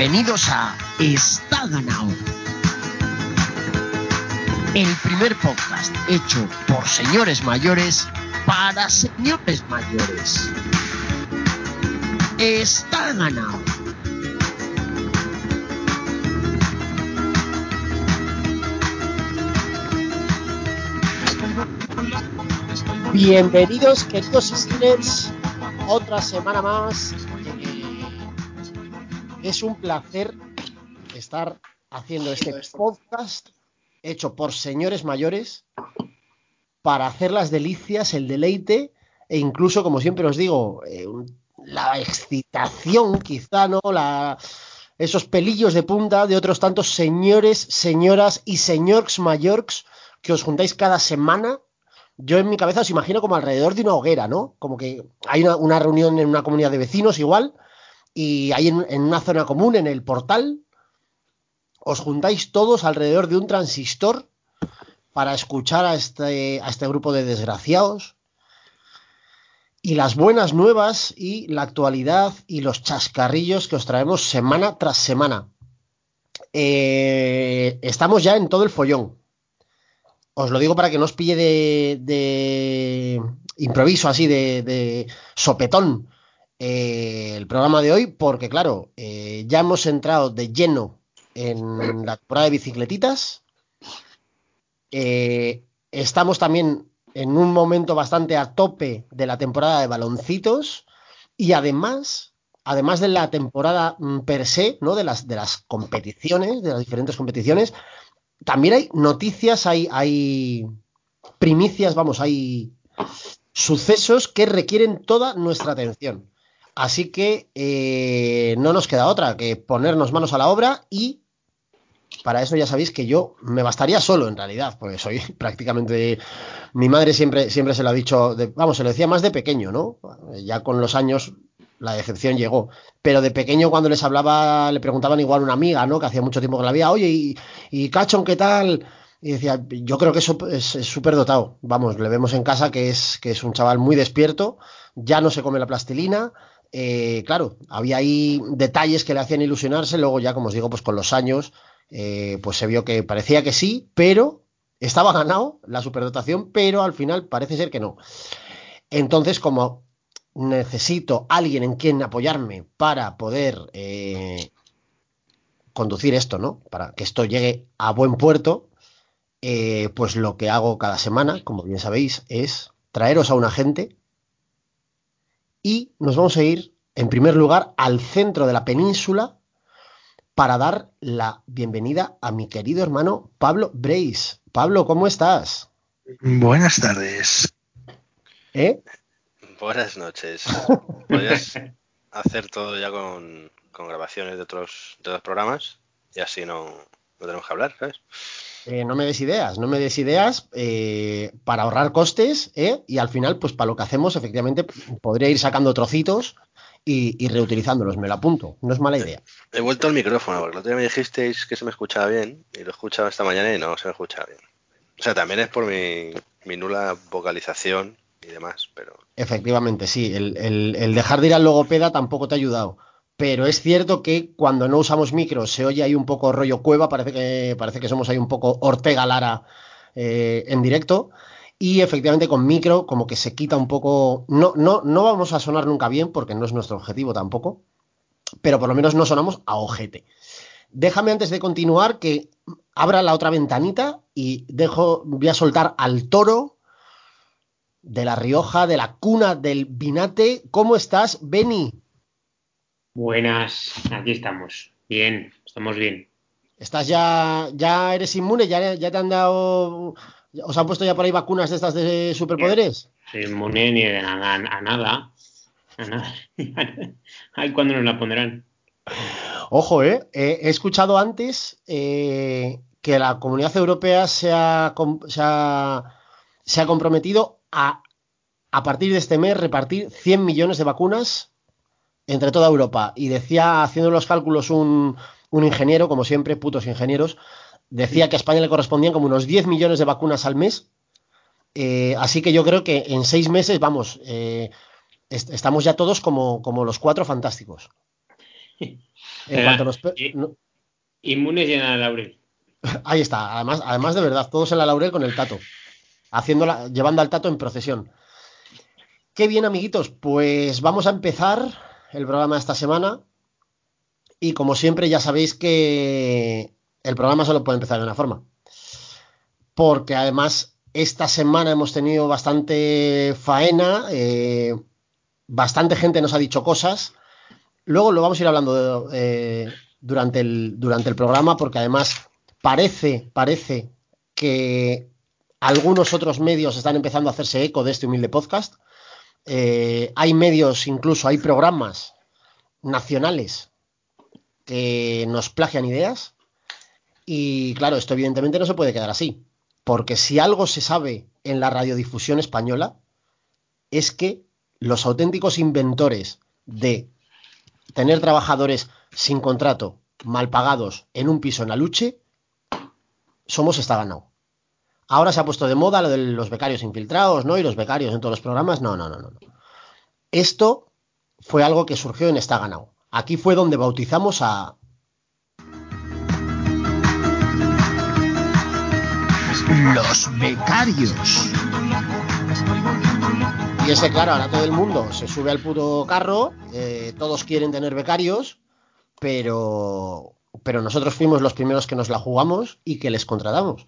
Bienvenidos a Está ganado. El primer podcast hecho por señores mayores para señores mayores. Está ganado. Bienvenidos, queridos Steelers, otra semana más. Es un placer estar haciendo este podcast hecho por señores mayores para hacer las delicias, el deleite e incluso, como siempre os digo, eh, la excitación, quizá, ¿no? La, esos pelillos de punta de otros tantos señores, señoras y señores mayores que os juntáis cada semana yo en mi cabeza os imagino como alrededor de una hoguera, ¿no? Como que hay una, reunión en una comunidad de vecinos igual, y ahí en, una zona común, en el portal, os juntáis todos alrededor de un transistor para escuchar a este, a este grupo de desgraciados. Y las buenas nuevas y la actualidad y los chascarrillos que os traemos semana tras semana. Eh, estamos ya en todo el follón os lo digo para que no os pille de, improviso, así, de, sopetón eh, el programa de hoy, porque claro, eh, ya hemos entrado de lleno en la temporada de bicicletitas. Eh, estamos también en un momento bastante a tope de la temporada de baloncitos y además, además de la temporada mm, per se, ¿no? De las, de las competiciones, de las diferentes competiciones, también hay noticias, hay, hay primicias, vamos, hay sucesos que requieren toda nuestra atención. Así que eh, no nos queda otra que ponernos manos a la obra y para eso ya sabéis que yo me bastaría solo en realidad, porque soy prácticamente mi madre siempre siempre se lo ha dicho, vamos, se lo decía más de pequeño, ¿no? Ya con los años la decepción llegó. Pero de pequeño cuando les hablaba, le preguntaban igual a una amiga, ¿no? Que hacía mucho tiempo que la había, oye, y, y Cachon, ¿qué tal? Y decía, yo creo que eso es súper dotado. Vamos, le vemos en casa que es, que es un chaval muy despierto, ya no se come la plastilina. Eh, claro, había ahí detalles que le hacían ilusionarse, luego ya, como os digo, pues con los años, eh, pues se vio que parecía que sí, pero estaba ganado la superdotación, pero al final parece ser que no. Entonces, como necesito alguien en quien apoyarme para poder eh, conducir esto, ¿no? Para que esto llegue a buen puerto, pues lo que hago cada semana, como bien sabéis, es traeros a un agente y nos vamos a ir, en primer lugar, al centro de la península para dar la bienvenida a mi querido hermano Pablo Brace. Pablo, ¿cómo estás? Buenas tardes. ¿Eh? Buenas noches. Podrías hacer todo ya con, grabaciones de otros, de otros programas y así no, no tenemos que hablar, ¿sabes? Eh, no me des ideas, no me des ideas eh, para ahorrar costes ¿eh? y al final, pues para lo que hacemos, efectivamente, podría ir sacando trocitos y, reutilizándolos, me lo apunto, no es mala idea. He, vuelto al micrófono, porque el otro día me dijisteis que se me escuchaba bien y lo he escuchado esta mañana y no se me escuchaba bien. O sea, también es por mi, mi nula vocalización y demás, pero... Efectivamente, sí, el, dejar de ir al logopeda tampoco te ha ayudado. Pero es cierto que cuando no usamos micros se oye ahí un poco rollo cueva, parece que, parece que somos ahí un poco Ortega Lara eh, en directo. Y efectivamente con micro como que se quita un poco... No, no, no vamos a sonar nunca bien porque no es nuestro objetivo tampoco, pero por lo menos no sonamos a ojete. Déjame antes de continuar que abra la otra ventanita y dejo, voy a soltar al toro de La Rioja, de la cuna del Vinate. ¿Cómo estás, Beni? Buenas, aquí estamos. Bien, estamos bien. ¿Estás ya, ya eres inmune? ¿Ya, ya te han dado, os han puesto ya por ahí vacunas de estas de superpoderes? inmune ni de nada, a nada. A nada. Ay, ¿cuándo nos la pondrán? Ojo, ¿eh? he escuchado antes eh, que la Comunidad Europea se ha, se ha, se ha comprometido a, a partir de este mes, repartir 100 millones de vacunas entre toda Europa. Y decía, haciendo los cálculos, un, un ingeniero, como siempre, putos ingenieros, decía que a España le correspondían como unos 10 millones de vacunas al mes. Eh, así que yo creo que en seis meses, vamos, eh, estamos ya todos como, como los cuatro fantásticos. En cuanto nos pe- y- no- Inmunes y en la laurel. Ahí está, además, además de verdad, todos en la laurel con el tato, haciéndola, llevando al tato en procesión. Qué bien, amiguitos, pues vamos a empezar el programa de esta semana. Y como siempre, ya sabéis que el programa solo puede empezar de una forma. Porque además, esta semana hemos tenido bastante faena, eh, bastante gente nos ha dicho cosas. Luego lo vamos a ir hablando eh, durante, el, durante el programa, porque además parece, parece que algunos otros medios están empezando a hacerse eco de este humilde podcast. Eh, hay medios, incluso hay programas nacionales que nos plagian ideas. Y claro, esto evidentemente no se puede quedar así. Porque si algo se sabe en la radiodifusión española, es que los auténticos inventores de tener trabajadores sin contrato, mal pagados, en un piso en Aluche, somos está ganado. Ahora se ha puesto de moda lo de los becarios infiltrados, ¿no? Y los becarios en todos los programas. No, no, no, no. Esto fue algo que surgió en Está ganado. Aquí fue donde bautizamos a. Los becarios. Y ese, claro, ahora todo el mundo se sube al puto carro, eh, todos quieren tener becarios, pero, pero nosotros fuimos los primeros que nos la jugamos y que les contratamos.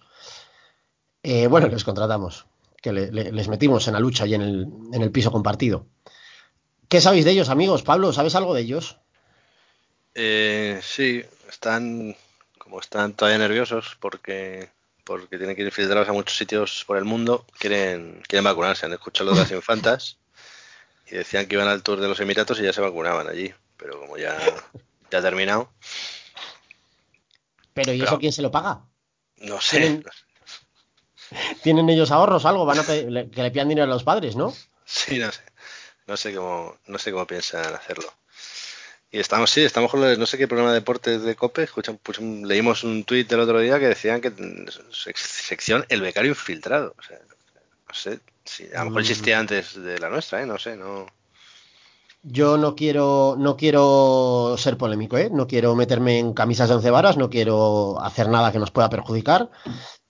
Eh, bueno, les contratamos, que le- le- les metimos en la lucha y en el, en el piso compartido. ¿Qué sabéis de ellos, amigos? Pablo, ¿sabes algo de ellos? Eh, sí, están como están todavía nerviosos porque porque tienen que ir infiltrados a muchos sitios por el mundo, quieren quieren vacunarse, han escuchado lo de las infantas y decían que iban al tour de los Emiratos y ya se vacunaban allí, pero como ya ya ha terminado, Pero ¿y eso quién se lo paga? no sé, Tienen- ¿Tienen ellos ahorros algo? Van a pe- le- que le pidan dinero a los padres, ¿no? sí, no sé, no sé cómo no sé cómo piensan hacerlo. Y estamos, sí, estamos con los- no sé qué programa de deportes de COPE, escuchan, pues, leímos un tuit el otro día que decían que mm, sec- sección El Becario Infiltrado. O sea, no sé, si a lo mejor Mm. existía antes de la nuestra, ¿eh? No sé, no... Yo no quiero, no quiero ser polémico, ¿eh? No quiero meterme en camisas de once varas, no quiero hacer nada que nos pueda perjudicar,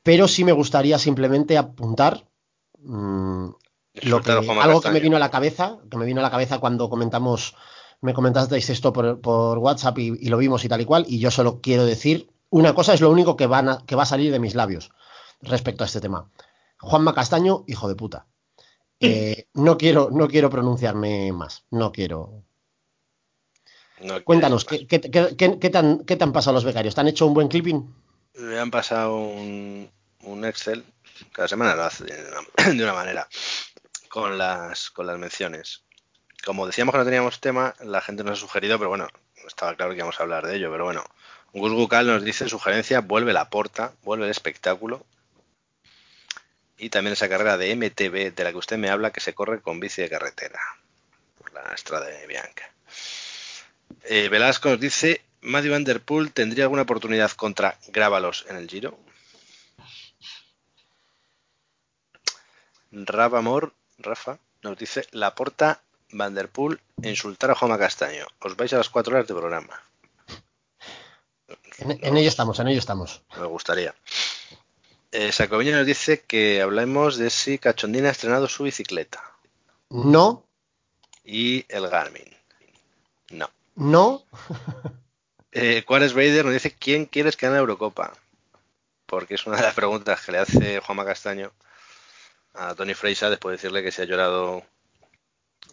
pero sí me gustaría simplemente apuntar mm, lo que, algo que me vino a la cabeza, que me vino a la cabeza cuando comentamos, me comentasteis esto por, por WhatsApp y, y lo vimos y tal y cual, y yo solo quiero decir una cosa, es lo único que, van a- que va a salir de mis labios respecto a este tema. Juanma Castaño, hijo de puta. Eh, no quiero, no quiero pronunciarme más, no quiero. no Cuéntanos, ¿qué, qué, qué- qué- qué te han, qué te han pasado los becarios? ¿Te han hecho un buen clipping? Me han pasado un, un Excel, cada semana lo hace de una, manera, con las, con las menciones. Como decíamos que no teníamos tema, la gente nos ha sugerido, pero bueno, no estaba claro que íbamos a hablar de ello, pero bueno. Gus Gucal nos dice sugerencia, vuelve la porta, vuelve el espectáculo. Y también esa carrera de MTB de la que usted me habla que se corre con bici de carretera. Por la estrada de Bianca. Eh, Velasco nos dice, Matthew Van Der Poel tendría alguna oportunidad contra Grábalos en el Giro. Rafa Amor, Rafa, nos dice, la porta Van Der Poel insultar a Juanma Castaño. Os vais a las cuatro horas de programa. En, en ello estamos, en ello estamos. Me gustaría. Eh, Sacoviña nos dice que hablemos de si Cachondina ha estrenado su bicicleta No, y el Garmin. No. no, Eh, Juárez Vader nos dice quién quieres que gane Eurocopa. Porque es una de las preguntas que le hace Juanma Castaño a Tony Freisa después de decirle que se ha llorado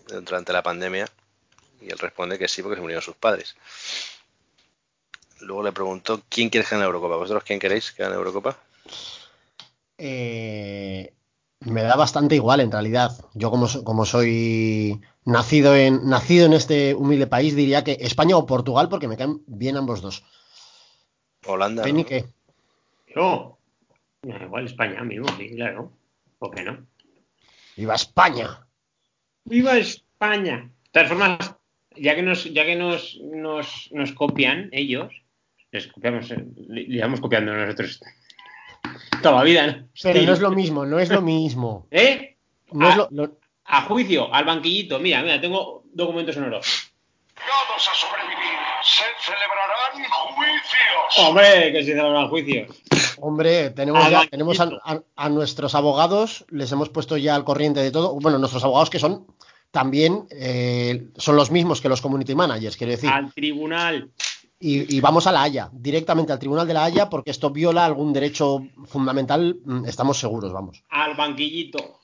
durante la pandemia. Y él responde que sí porque se murieron sus padres. Luego le preguntó quién quieres que gane Eurocopa. ¿Vosotros quién queréis que gane Eurocopa? eh, me da bastante igual en realidad. Yo como, como soy nacido en, nacido en este humilde país, diría que España o Portugal porque me caen bien ambos dos. Holanda. ¿no? ¿qué? Yo, da igual España mismo, sí, claro. ¿Por qué no? ¡Viva España! ¡Viva España! De todas formas, ya que nos, ya que nos, nos, nos copian ellos, les copiamos, eh, le, le vamos copiando nosotros toda la vida, ¿no? Pero Sí. no es lo mismo, no es lo mismo. ¿Eh? No es Ah. lo, lo- A juicio, al banquillito, mira, mira, tengo documentos sonoros. Todos a sobrevivir. Se celebrarán juicios. Hombre, que se celebran juicios. Hombre, tenemos Al ya banquito. tenemos a, a- a nuestros abogados, les hemos puesto ya al corriente de todo. Bueno, nuestros abogados que son también eh, son los mismos que los community managers, quiero decir. Al tribunal. Y, y vamos a la Haya, directamente al Tribunal de la Haya, porque esto viola algún derecho fundamental, mm, estamos seguros, vamos. Al banquillito.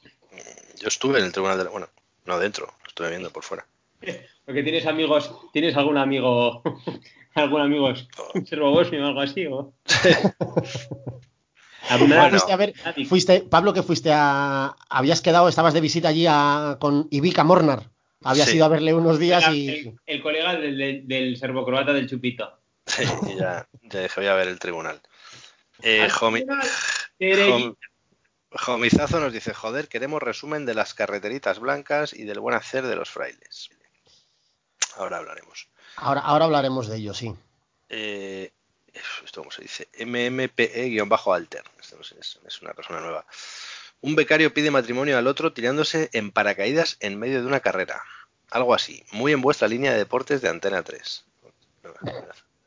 Yo estuve en el tribunal de la... Bueno, no dentro, lo estuve viendo por fuera. Porque tienes amigos, tienes algún amigo, algún amigo servobosnio o algo así, ¿o? ¿Alguna- Bueno. Fuiste a ver, fuiste, Pablo, que fuiste a. Habías quedado, estabas de visita allí a- con Ivica Mornar. Habías Sí. ido a verle unos días Era y. el, el colega del, del, del serbocroata del Chupito. Sí, ya, ya voy a ver el tribunal. Eh. Jom- Jomizazo nos dice, joder, queremos resumen de las carreteritas blancas y del buen hacer de los frailes. Ahora hablaremos. Ahora, ahora hablaremos de ello, sí. Eh, ¿Esto cómo se dice? MMPE-alter. No sé, es, es una persona nueva. Un becario pide matrimonio al otro tirándose en paracaídas en medio de una carrera. Algo así. Muy en vuestra línea de deportes de Antena 3.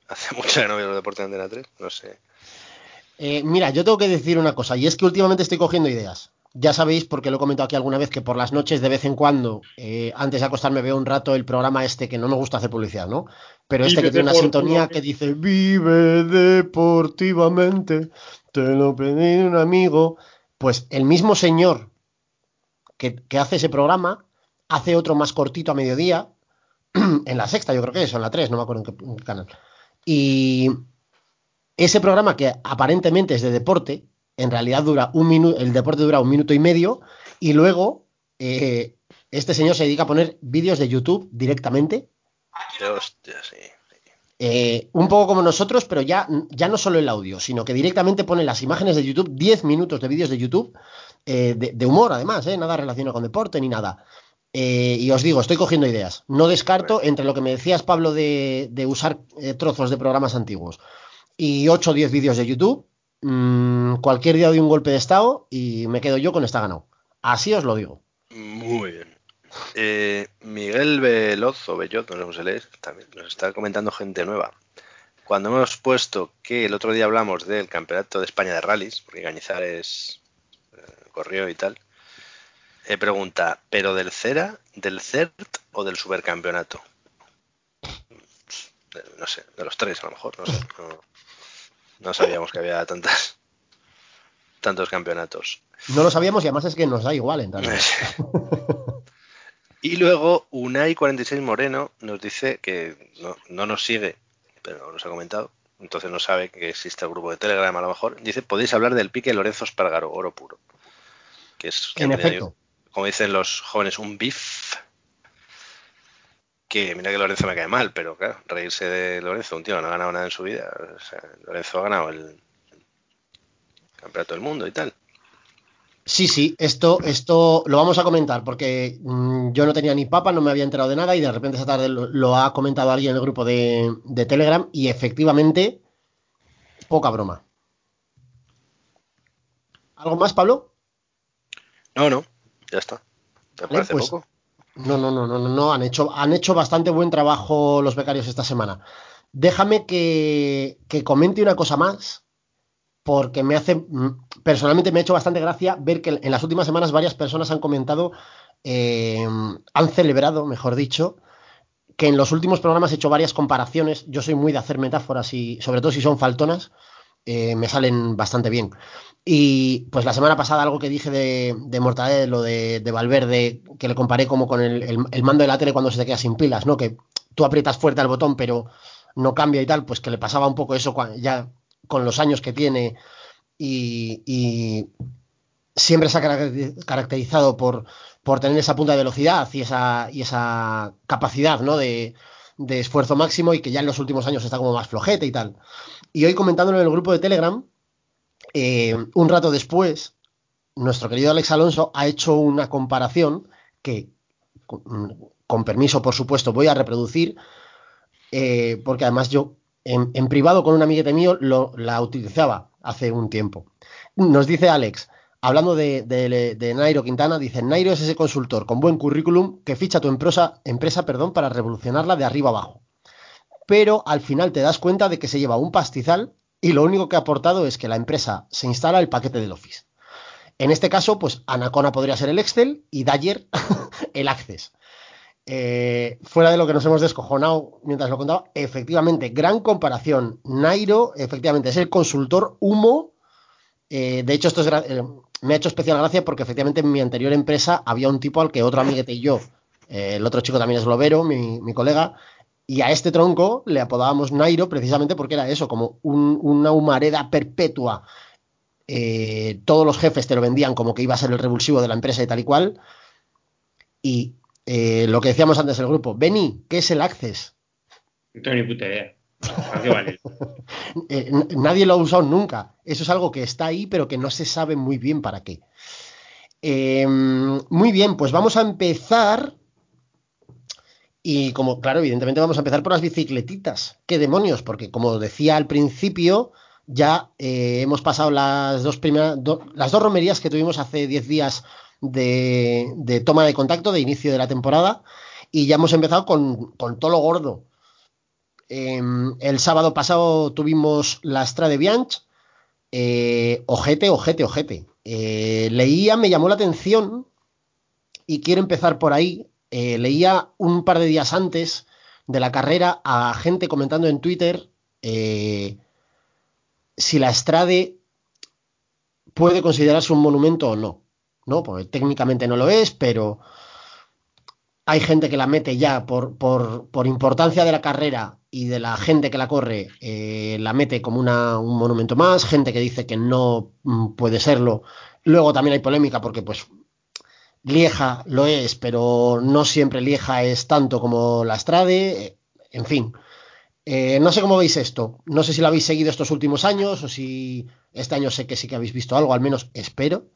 Hace mucho que no veo los deportes de Antena 3. No sé. Eh, mira, yo tengo que decir una cosa, y es que últimamente estoy cogiendo ideas. Ya sabéis, porque lo he comentado aquí alguna vez, que por las noches de vez en cuando, eh, antes de acostarme, veo un rato el programa este, que no me gusta hacer publicidad, ¿no? Pero este Vive que tiene una sintonía que dice, vive deportivamente, te lo pedí un amigo. Pues el mismo señor que, que hace ese programa, hace otro más cortito a mediodía, en la sexta, yo creo que es, o en la tres, no me acuerdo en qué canal. Y ese programa que aparentemente es de deporte, en realidad dura un minuto, el deporte dura un minuto y medio, y luego eh, este señor se dedica a poner vídeos de YouTube directamente, Hostia, sí. eh, un poco como nosotros, pero ya, ya no solo el audio, sino que directamente pone las imágenes de YouTube, 10 minutos de vídeos de YouTube, eh, de, de humor además, eh, nada relacionado con deporte ni nada. Eh, y os digo, estoy cogiendo ideas. No descarto entre lo que me decías, Pablo, de, de usar eh, trozos de programas antiguos y 8 o 10 vídeos de YouTube, mm, cualquier día doy un golpe de estado y me quedo yo con esta ganado. Así os lo digo. Muy bien. Eh, Miguel Veloz o Bellot, no sé cómo se lee, nos está comentando gente nueva. Cuando hemos puesto que el otro día hablamos del Campeonato de España de Rallys, porque Cañizares eh, corrió y tal, eh, pregunta, ¿pero del CERA, del CERT o del Supercampeonato? No sé, de los tres a lo mejor, no sé. No sabíamos que había tantas tantos campeonatos. No lo sabíamos y además es que nos da igual en realidad. Y luego Unai46 Moreno nos dice que no, no nos sigue, pero nos ha comentado, entonces no sabe que existe el grupo de Telegram a lo mejor. Dice, podéis hablar del pique Lorenzo Espargaro, oro puro. Que es, que En efecto. como dicen los jóvenes, un beef. Que mira que Lorenzo me cae mal, pero claro, reírse de Lorenzo, un tío que no ha ganado nada en su vida. O sea, Lorenzo ha ganado el campeonato del mundo y tal. Sí, sí, esto, esto lo vamos a comentar porque mm, yo no tenía ni papa, no me había enterado de nada y de repente esta tarde lo, lo ha comentado alguien en el grupo de, de Telegram y efectivamente, poca broma. ¿Algo más, Pablo? No, no, ya está. Vale, parece pues- poco. No, no, no, no, no, han hecho, han hecho bastante buen trabajo los becarios esta semana. Déjame que, que comente una cosa más, porque me hace, mm, personalmente me ha hecho bastante gracia ver que en las últimas semanas varias personas han comentado, eh, han celebrado, mejor dicho, que en los últimos programas he hecho varias comparaciones. Yo soy muy de hacer metáforas y, sobre todo si son faltonas, eh, me salen bastante bien. Y pues la semana pasada algo que dije de, de Mortadelo, de, de Valverde, que le comparé como con el, el- mando de la tele cuando se te queda sin pilas, ¿no? Que tú aprietas fuerte al botón pero no cambia y tal, pues que le pasaba un poco eso ya con los años que tiene y, y siempre se ha caracteri- caracterizado por, por tener esa punta de velocidad y esa, y esa capacidad, ¿no? De, de esfuerzo máximo y que ya en los últimos años está como más flojete y tal. Y hoy comentándolo en el grupo de Telegram, eh, un rato después, nuestro querido Alex Alonso ha hecho una comparación que, con, permiso, por supuesto, voy a reproducir, eh, porque además yo en, en privado con un amiguete mío lo, la utilizaba hace un tiempo. Nos dice Alex, hablando de, de- de Nairo Quintana, dice, Nairo es ese consultor con buen currículum que ficha tu empresa, empresa perdón, para revolucionarla de arriba abajo. Pero al final te das cuenta de que se lleva un pastizal y lo único que ha aportado es que la empresa se instala el paquete del Office. En este caso, pues Anacona podría ser el Excel y Dyer el Access. Eh, fuera de lo que nos hemos descojonado mientras lo contaba, efectivamente, gran comparación. Nairo, efectivamente, es el consultor humo. Eh, de hecho, esto es eh, me ha hecho especial gracia porque efectivamente en mi anterior empresa había un tipo al que otro amiguete y yo, el otro chico también es Lobero, mi, mi colega, y a este tronco le apodábamos Nairo precisamente porque era eso, como un- una humareda perpetua. Eh, todos los jefes te lo vendían como que iba a ser el revulsivo de la empresa y tal y cual. Y eh, lo que decíamos antes del grupo, Benny, ¿qué es el Access? No tengo ni puta idea. ¿Para qué vale? Eh, nadie lo ha usado nunca. Eso es algo que está ahí, pero que no se sabe muy bien para qué. Eh, muy bien, pues vamos a empezar. Y como, claro, evidentemente vamos a empezar por las bicicletitas. ¿Qué demonios? Porque como decía al principio, ya eh, hemos pasado las dos primeras, las dos romerías que tuvimos hace 10 días de, toma de contacto, de inicio de la temporada, y ya hemos empezado con, con todo lo gordo. Eh, el sábado pasado tuvimos la Strade Bianche. Eh, ojete, ojete, ojete. Eh, leía, me llamó la atención y quiero empezar por ahí. Eh, leía un par de días antes de la carrera a gente comentando en Twitter eh, si la Strade puede considerarse un monumento o no. ¿no? Porque técnicamente no lo es, pero hay gente que la mete ya por, por, por importancia de la carrera y de la gente que la corre, eh, la mete como una, un monumento más, gente que dice que no mm, puede serlo. Luego también hay polémica porque pues Lieja lo es, pero no siempre Lieja es tanto como la Strade, eh, en fin. Eh, no sé cómo veis esto, no sé si lo habéis seguido estos últimos años o si este año sé que sí que habéis visto algo, al menos espero.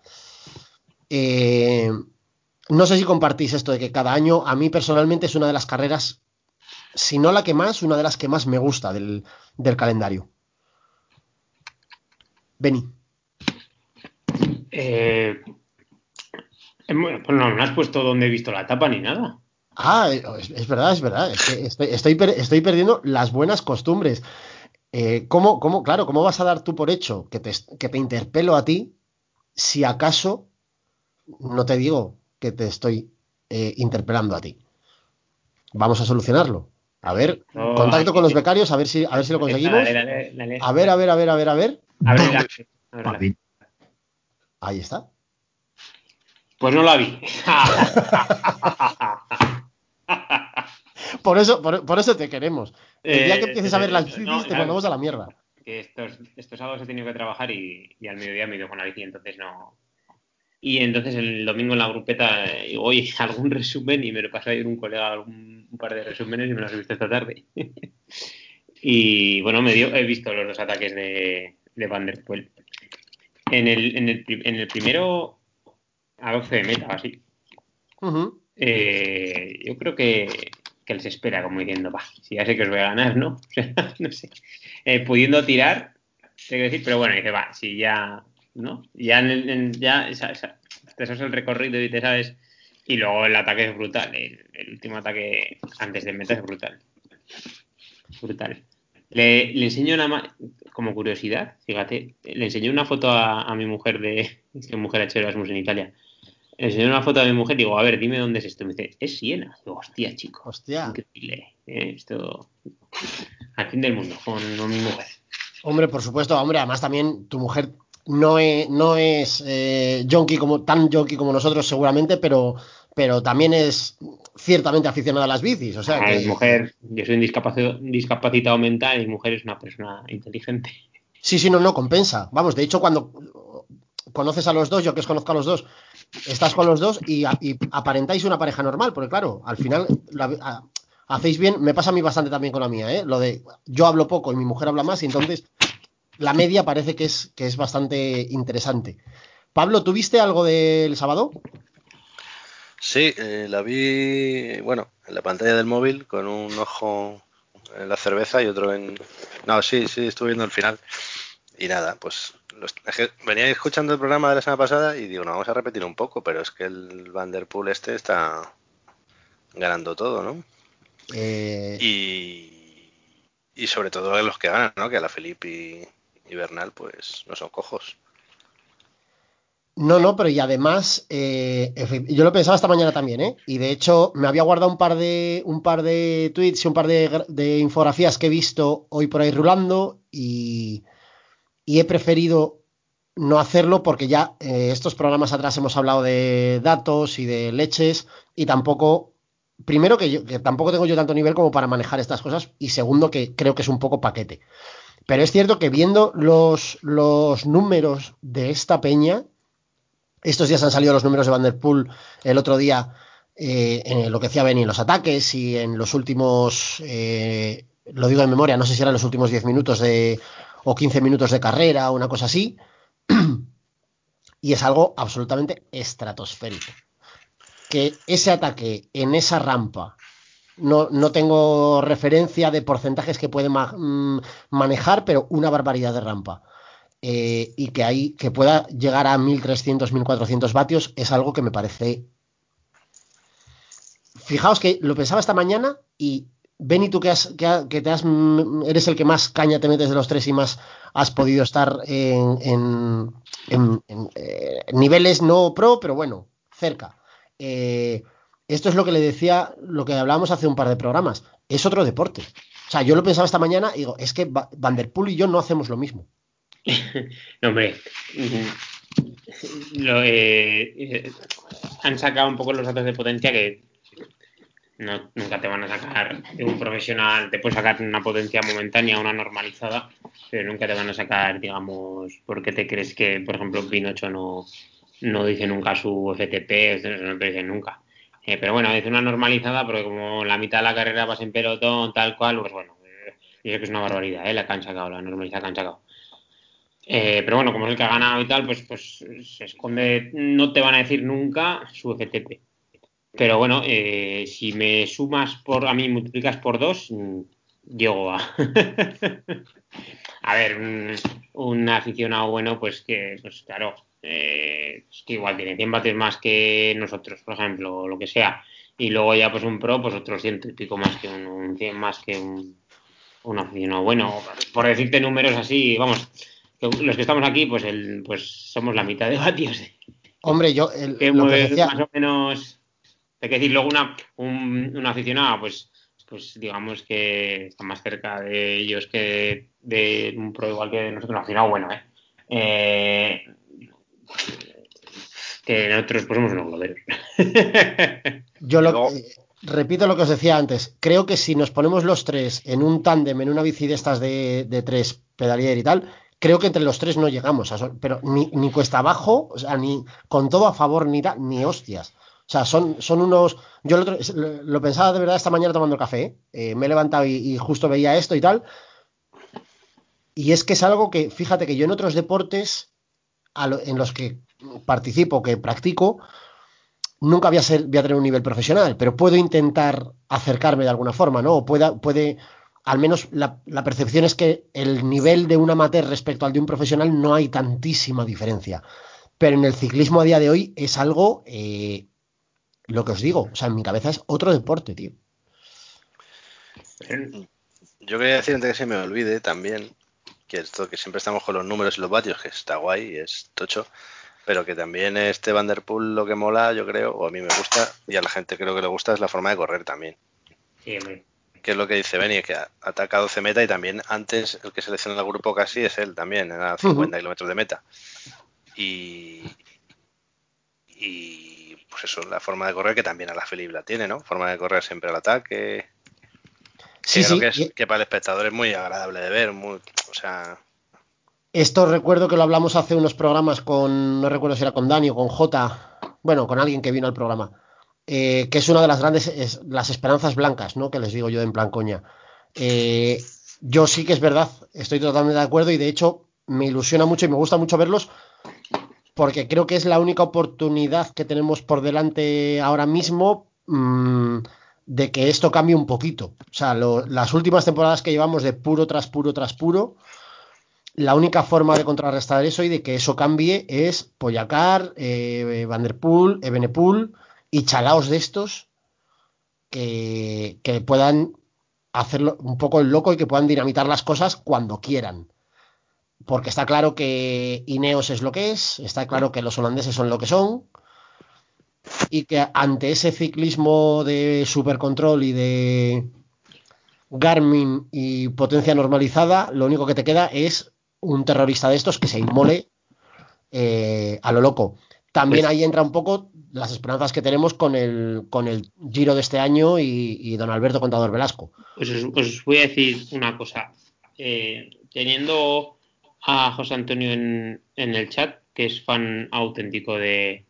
Eh, no sé si compartís esto de que cada año, a mí personalmente es una de las carreras, si no la que más, una de las que más me gusta del, calendario. Beni. Eh, bueno, pues no, no has puesto dónde he visto la tapa ni nada. Ah, es, es verdad, es verdad. Es que estoy, estoy, per- estoy perdiendo las buenas costumbres. Eh, ¿cómo, cómo, claro, ¿cómo vas a dar tú por hecho que te, que te interpelo a ti si acaso no te digo que te estoy eh, interpelando a ti? Vamos a solucionarlo. A ver, No, contacto aquí- con los becarios, a ver si, a ver si lo conseguimos. Dale, dale, dale. A ver, a ver, a ver, a ver, a ver. Ahí está. Pues no la vi. Por eso, por, por eso te queremos. El día que Eh, empieces a ver las no, te claro. mandamos a la mierda. que estos, estos sábados he tenido que trabajar y, y al mediodía me ido con la bici, entonces no. Y entonces el domingo en la grupeta eh, digo, oye, algún resumen y me lo pasó a ir un colega algún, un par de resúmenes y me los he visto esta tarde. y bueno, me dio, he visto los dos ataques de, de Van der Poel. En el, en, el, en el primero, a 12 de meta, así. Ujú. Eh, yo creo que, que se espera, como diciendo, va, si ya sé que os voy a ganar, ¿no? O sea, no sé. Eh, pudiendo tirar, tengo que decir, pero bueno, dice, va, si ya, ¿no? Ya, en el- en- ya esa- esa- te sabes el recorrido y te sabes. Y luego el ataque es brutal. El, el último ataque antes de meta es brutal. Brutal. Le, le enseño una como curiosidad, fíjate, le enseñé una foto a, a mi mujer de. Es que mujer ha hecho Erasmus en Italia. Le enseñé una foto a mi mujer y digo, a ver, dime dónde es esto. Me dice, es Siena. Digo, hostia, chico. Hostia. Increíble. eh, esto. Al fin del mundo, con, con mi mujer. Hombre, por supuesto, hombre, además también tu mujer no es, no es eh, junkie como, tan junkie como nosotros seguramente, pero, pero también es ciertamente aficionada a las bicis. O sea, Ah, que- mi mujer, yo soy un discapacitado, discapacitado mental y mi mujer es una persona inteligente. Sí, sí, no, no, compensa. Vamos, de hecho, cuando conoces a los dos, yo que os conozco a los dos, estás con los dos y, aparentáis una pareja normal, porque claro, al final la- hacéis bien, me pasa a mí bastante también con la mía, ¿eh? Lo de yo hablo poco y mi mujer habla más, y entonces la media parece que es, que es bastante interesante. Pablo, ¿tuviste algo del sábado? Sí, eh, la vi, bueno, en la pantalla del móvil con un ojo en la cerveza y otro en... No, sí, sí, estuve viendo el final. Y nada, pues los- venía escuchando el programa de la semana pasada y digo, no, vamos a repetir un poco, pero es que el Vanderpool este está ganando todo, ¿no? Eh, Y, y sobre todo los que ganan, ¿no? Que a la Felipe y, y Bernal, pues no son cojos. No, no, pero y además, eh, yo lo pensaba esta mañana también, ¿eh? Y de hecho, me había guardado un par de, un par de tweets y un par de, de infografías que he visto hoy por ahí rulando y, y he preferido no hacerlo porque ya eh, estos programas atrás hemos hablado de datos y de leches y tampoco, primero que, yo, que tampoco tengo yo tanto nivel como para manejar estas cosas y segundo que creo que es un poco paquete. Pero es cierto que viendo los, los números de esta peña, estos días han salido los números de Vanderpool el otro día, eh, en lo que decía Benny, en los ataques y en los últimos, eh, lo digo en memoria, no sé si eran los últimos 10 minutos de, o 15 minutos de carrera o una cosa así. y es algo absolutamente estratosférico. Que ese ataque en esa rampa, no, no tengo referencia de porcentajes que puede mm, manejar, pero una barbaridad de rampa eh, y que ahí que pueda llegar a 1300, 1400 vatios es algo que me parece. Fijaos que lo pensaba esta mañana y Benny, tú que, has, que, te has, eres el que más caña te metes de los tres y más has podido estar en, en- eh, niveles no pro, pero bueno, cerca. Eh, esto es lo que le decía, lo que hablábamos hace un par de programas. Es otro deporte. O sea, yo lo pensaba esta mañana y digo, es que Va- Vanderpool y yo no hacemos lo mismo. No, hombre, eh, han sacado un poco los datos de potencia que no, nunca te van a sacar de un profesional, te puedes sacar una potencia momentánea, una normalizada, pero nunca te van a sacar, digamos, porque te crees que, por ejemplo, Pinocho no, no dice nunca su FTP, no te dice nunca. Eh, pero bueno, dice una normalizada, porque como la mitad de la carrera vas en pelotón, tal cual, pues bueno, eh, yo sé que es una barbaridad, ¿eh? la que la normalizada que han. Eh, pero bueno, como es el que ha ganado y tal, pues, pues se esconde, no te van a decir nunca su FTP. Pero bueno, eh, si me sumas por, a mí multiplicas por dos, mm, llego a... a ver, un, un aficionado bueno, pues que, pues claro, eh, es que igual tiene 100 vatios más que nosotros, por ejemplo, o lo que sea. Y luego ya pues un pro, pues otros ciento y pico más que un, un 100 más que un, un aficionado bueno. Por decirte números así, vamos, los que estamos aquí, pues el, pues somos la mitad de vatios. Hombre, yo el- que lo que decía, más o menos. Hay que decir, luego una, un, un aficionado, pues, pues digamos que está más cerca de ellos que de un pro igual que de nosotros, un aficionado bueno, ¿eh? Eh, que nosotros pues somos unos globeros. yo lo, eh, repito lo que os decía antes. Creo que si nos ponemos los tres en un tándem, en una bici de estas de, de tres pedalier y tal, creo que entre los tres no llegamos. a pero ni, ni cuesta abajo, o sea, ni con todo a favor, ni, da- ni hostias. Sea, son, son unos. Yo lo, lo- pensaba de verdad esta mañana tomando café. ¿eh? Me he levantado y, justo veía esto y tal. Y es que es algo que, fíjate que yo en otros deportes en los que participo, que practico, nunca voy a, ser, voy tener un nivel profesional, pero puedo intentar acercarme de alguna forma, ¿no? O pueda, puede, al menos la, la percepción es que el nivel de un amateur respecto al de un profesional no hay tantísima diferencia. Pero en el ciclismo a día de hoy es algo, eh, lo que os digo, o sea, en mi cabeza es otro deporte, tío. Yo quería decir antes que se me olvide también que esto que siempre estamos con los números y los vatios, que está guay y es tocho, pero que también este Vanderpool lo que mola, yo creo, o a mí me gusta, y a la gente creo que le gusta, es la forma de correr también. Sí, hombre. Que es lo que dice Benny, que ataca 12 meta y también antes el que selecciona el grupo casi es él también, a 50 kilómetros de meta. Y, y pues eso, la forma de correr que también a la Felipe la tiene, ¿no? Forma de correr siempre al ataque, Sí, que creo sí. que, es- que para el espectador es muy agradable de ver, muy, o sea, Esto recuerdo que lo hablamos hace unos programas con, no recuerdo si era con Dani o con Jota, bueno, con alguien que vino al programa, eh, que es una de las grandes, es- las esperanzas blancas, ¿no? Que les digo yo en plan coña. Eh, yo sí que es verdad, estoy totalmente de acuerdo y de hecho me ilusiona mucho y me gusta mucho verlos porque creo que es la única oportunidad que tenemos por delante ahora mismo mm, de que esto cambie un poquito. O sea, las últimas temporadas que llevamos de puro tras puro tras puro, la única forma de contrarrestar eso y de que eso cambie es Poyacar, eh, Vanderpool, Ebenepool y chalaos de estos que, que puedan hacerlo un poco el loco y que puedan dinamitar las cosas cuando quieran. Porque está claro que Ineos es lo que es, está claro que los holandeses son lo que son, y que ante ese ciclismo de supercontrol y de Garmin y potencia normalizada, lo único que te queda es un terrorista de estos que se inmole eh, a lo loco. También Pues- ahí entra un poco las esperanzas que tenemos con el, con el Giro de este año y, y don Alberto Contador Velasco. Pues os, os voy a decir una cosa. Eh, teniendo a José Antonio en, en el chat, que es fan auténtico de,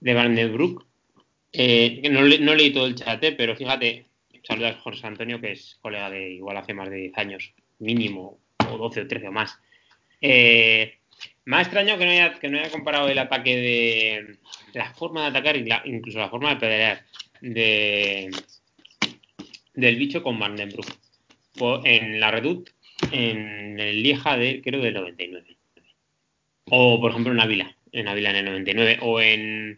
de Van den Broek, eh, no, no leí todo el chat, eh, pero fíjate, saludos a José Antonio, que es colega de igual hace más de 10 años, mínimo, o 12 o 13 o más. Eh, ha extraño que no haya, que no haya comparado el ataque de la forma de atacar y la- incluso la forma de pedalear de, del bicho con Van den Broek. Po- En la Redoute, en el Lieja de, creo, del 99. O, por ejemplo, en Ávila, en Ávila en el 99. O en,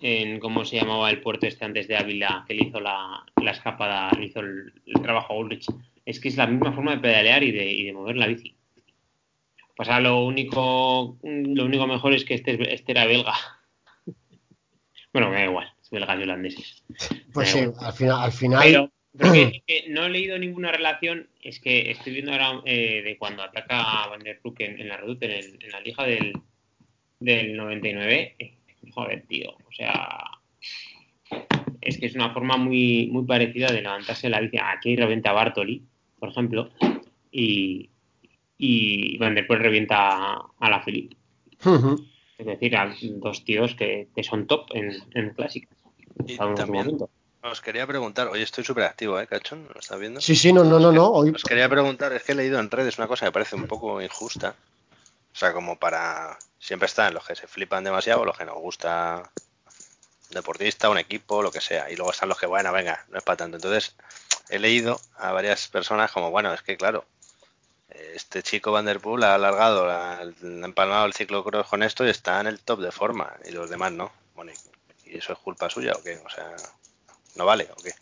en ¿cómo se llamaba el puerto este antes de Ávila? Que le hizo la, la escapada, le hizo el, el trabajo a Ulrich. Es que es la misma forma de pedalear y de, y de mover la bici. Pasa lo único, lo único mejor es que este, este era belga. Bueno, me da igual, es belgas y holandeses. Pues sí, al final, al final pero que, que no he leído ninguna relación, es que estoy viendo ahora eh, de cuando ataca a Van der Broek en, en la Redoute, en, el- en la lija del, del 99. eh, Joder, tío, o sea, es que es una forma muy, muy parecida de levantarse la bici. Aquí revienta a Bartoli, por ejemplo, y, y Van der Poel revienta a la Philippe. Es decir, a dos tíos que, que son top en, en clásicas. Y también. Os quería preguntar, oye, estoy súper activo, ¿eh, Cachón? ¿Lo estás viendo? Sí, sí, no, no, no, no. Hoy Os quería preguntar, es que he leído en redes una cosa que parece un poco injusta. O sea, como para... Siempre están los que se flipan demasiado, los que nos gusta un deportista, un equipo, lo que sea. Y luego están los que, bueno, venga, no es para tanto. Entonces, he leído a varias personas como, bueno, es que claro, este chico Van Der Poel ha alargado, la- ha empalmado el ciclocross con esto y está en el top de forma. Y los demás no. Bueno, ¿y eso es culpa suya o qué? O sea, ¿no vale o qué?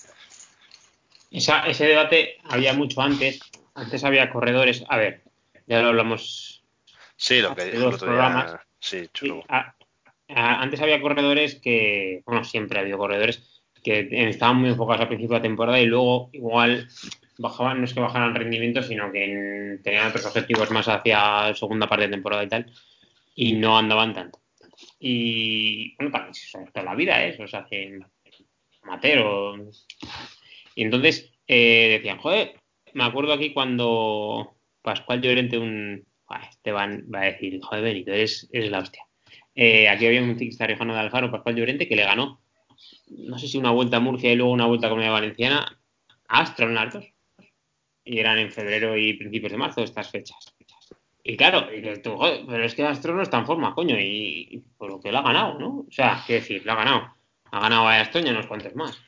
Esa- ese debate había mucho antes. Antes había corredores. A ver, ya lo hablamos. Sí, lo que Hace dos día. programas. Sí, chulo. a- a- antes había corredores que. Bueno, siempre ha habido corredores que estaban muy enfocados al principio de la temporada y luego igual bajaban, no es que bajaran rendimiento, sino que en- tenían otros objetivos más hacia segunda parte de temporada y tal. Y no andaban tanto. Y bueno, también es la vida, ¿eh? eso se hace amateur. o- Y entonces eh, decían, joder, me acuerdo aquí cuando Pascual Llorente, un. Esteban va a decir, joder, Benito, eres, la hostia. Eh, aquí había un ciclista riojano de Alfaro, Pascual Llorente, que le ganó, no sé si una vuelta a Murcia y luego una vuelta a Comunidad Valenciana, Astra dos. Y eran en febrero y principios de marzo estas fechas. Y claro, y tú, joder, pero es que Astro no está en forma, coño, y, y por lo que lo ha ganado, ¿no? O sea, quiero decir, lo ha ganado. Ha ganado a Aston y unos cuantos más.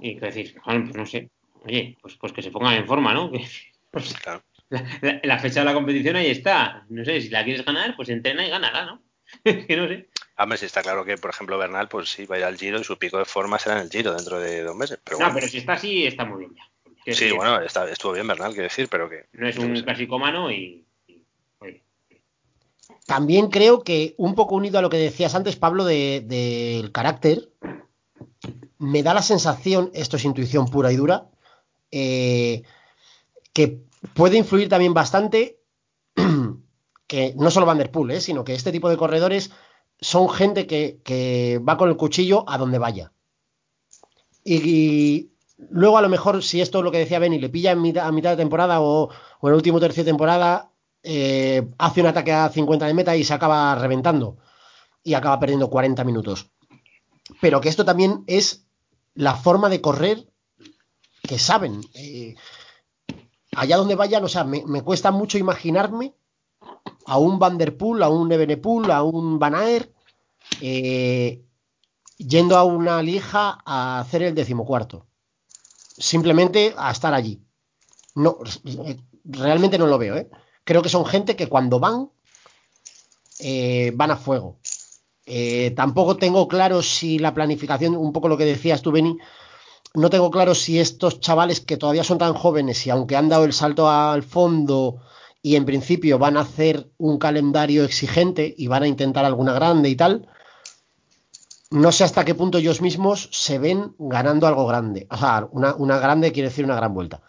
Y quiero decir, pues no sé. Oye, pues, pues que se pongan en forma, ¿no? Que, pues, Claro. la, la- la fecha de la competición ahí está. No sé, si la quieres ganar, pues entrena y gánala, ¿no? que no sé. Hombre, sí está claro que, por ejemplo, Bernal, pues sí, va a ir al Giro y su pico de forma será en el Giro dentro de dos meses. Pero No, bueno, pero si está así, está muy bien ya. Sí, bueno, está, estuvo bien Bernal, quiero decir, pero que... No es un sé. clasicómano y. También creo que un poco unido a lo que decías antes, Pablo, de- del carácter, me da la sensación, esto es intuición pura y dura, eh, que puede influir también bastante que no solo Van der Poel, eh, sino que este tipo de corredores son gente que, va con el cuchillo a donde vaya. Y, y luego a lo mejor, si esto es lo que decía Benny, le pilla en mitad, a mitad de temporada o, o en el último tercio de temporada, eh, hace un ataque a 50 de meta y se acaba reventando y acaba perdiendo 40 minutos. Pero que esto también es la forma de correr que saben. Eh, allá donde vayan, o sea, me, me cuesta mucho imaginarme a un Van Der Poel, a un Evenepoel, a un Van Aert, eh, yendo a una lija a hacer el decimocuarto. Simplemente a estar allí. No, eh, realmente no lo veo, ¿eh? Creo que son gente que cuando van, eh, van a fuego. Eh, tampoco tengo claro si la planificación, un poco lo que decías tú, Beni, no tengo claro si estos chavales que todavía son tan jóvenes y aunque han dado el salto al fondo y en principio van a hacer un calendario exigente y van a intentar alguna grande y tal, no sé hasta qué punto ellos mismos se ven ganando algo grande. O sea, una, grande quiere decir una gran vuelta.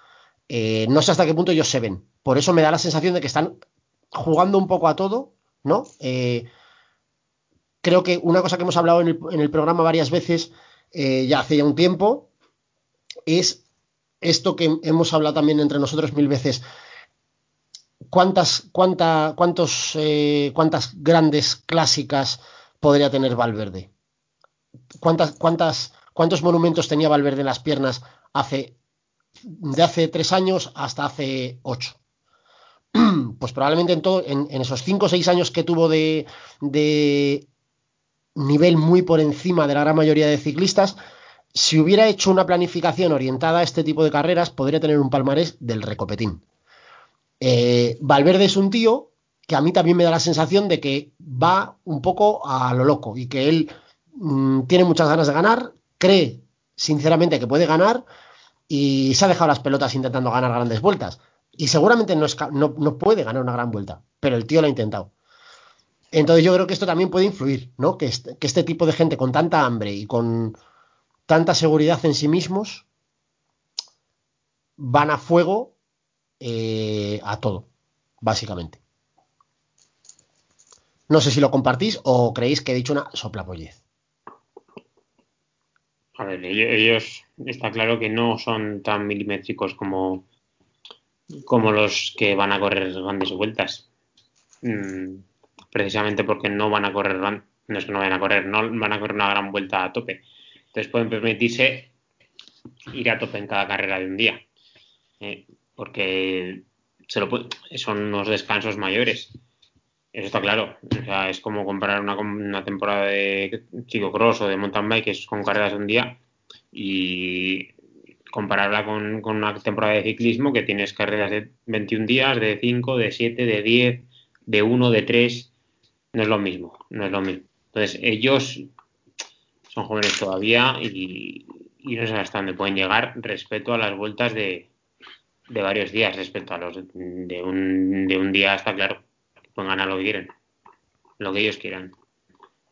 Eh, no sé hasta qué punto ellos se ven. Por eso me da la sensación de que están jugando un poco a todo, ¿no? Eh, creo que una cosa que hemos hablado en el, programa varias veces, eh, ya hace ya un tiempo, es esto que hemos hablado también entre nosotros mil veces. ¿Cuántas, cuánta, cuántos, eh, cuántas grandes clásicas podría tener Valverde? ¿Cuántas, cuántas, ¿Cuántos monumentos tenía Valverde en las piernas hace, de hace tres años hasta hace ocho? Pues probablemente en, esos cinco o seis años que tuvo de, nivel muy por encima de la gran mayoría de ciclistas, si hubiera hecho una planificación orientada a este tipo de carreras, podría tener un palmarés del recopetín. Eh, Valverde es un tío que a mí también me da la sensación de que va un poco a lo loco y que él mmm, tiene muchas ganas de ganar, cree sinceramente que puede ganar y se ha dejado las pelotas intentando ganar grandes vueltas. Y seguramente no, puede ganar una gran vuelta, pero el tío lo ha intentado. Entonces yo creo que esto también puede influir, ¿no? Que este, que este tipo de gente con tanta hambre y con tanta seguridad en sí mismos van a fuego eh, a todo, básicamente. No sé si lo compartís o creéis que he dicho una soplapollez. A ver, ellos está claro que no son tan milimétricos como, como los que van a correr grandes vueltas. Mm, precisamente porque no van a correr, no es que no vayan a correr, no van a correr una gran vuelta a tope. Entonces pueden permitirse ir a tope en cada carrera de un día. Eh, porque se lo puede, son unos descansos mayores. Eso está claro. O sea, es como comparar una, una temporada de ciclocross o de mountain bike que es con carreras de un día y compararla con, una temporada de ciclismo que tienes carreras de 21 días, de 5, de 7, de 10, de 1, de 3. No es lo mismo, no es lo mismo. Entonces, ellos son jóvenes todavía y, y no sé hasta dónde pueden llegar respecto a las vueltas de, de varios días, respecto a los de un, de un día, está claro pueden ganar lo que quieren, lo que ellos quieran.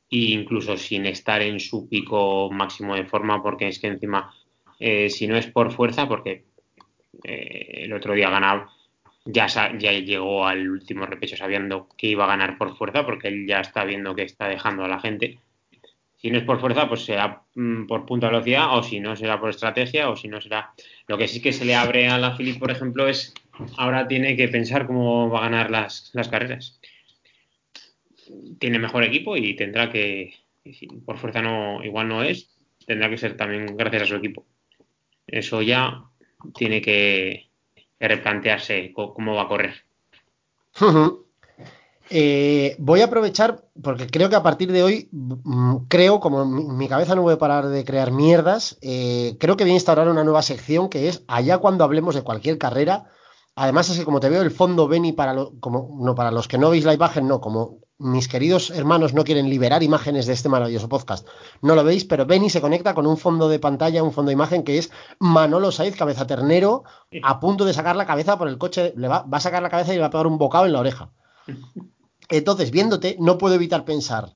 E incluso sin estar en su pico máximo de forma, porque es que encima, eh, si no es por fuerza, porque eh, el otro día ganaba, ya, ya llegó al último repecho sabiendo que iba a ganar por fuerza, porque él ya está viendo que está dejando a la gente. Si no es por fuerza, pues será mm, por punta de velocidad, o si no será por estrategia, o si no será. Lo que sí que se le abre a la Philip, por ejemplo, es ahora tiene que pensar cómo va a ganar las, las carreras. Tiene mejor equipo y tendrá que, por fuerza no, igual no es, tendrá que ser también gracias a su equipo. Eso ya tiene que, replantearse cómo va a correr. Eh, voy a aprovechar, porque creo que a partir de hoy, mmm, creo, como mi, cabeza no puede parar de crear mierdas, eh, creo que voy a instaurar una nueva sección que es allá cuando hablemos de cualquier carrera, Además es que como te veo el fondo Beni para como no para los que no veis la imagen, no, como mis queridos hermanos no quieren liberar imágenes de este maravilloso podcast, no lo veis, pero Beni se conecta con un fondo de pantalla, un fondo de imagen que es Manolo Saiz, cabeza ternero, a punto de sacar la cabeza por el coche, le va, va a sacar la cabeza y le va a pegar un bocado en la oreja. Entonces, viéndote, no puedo evitar pensar,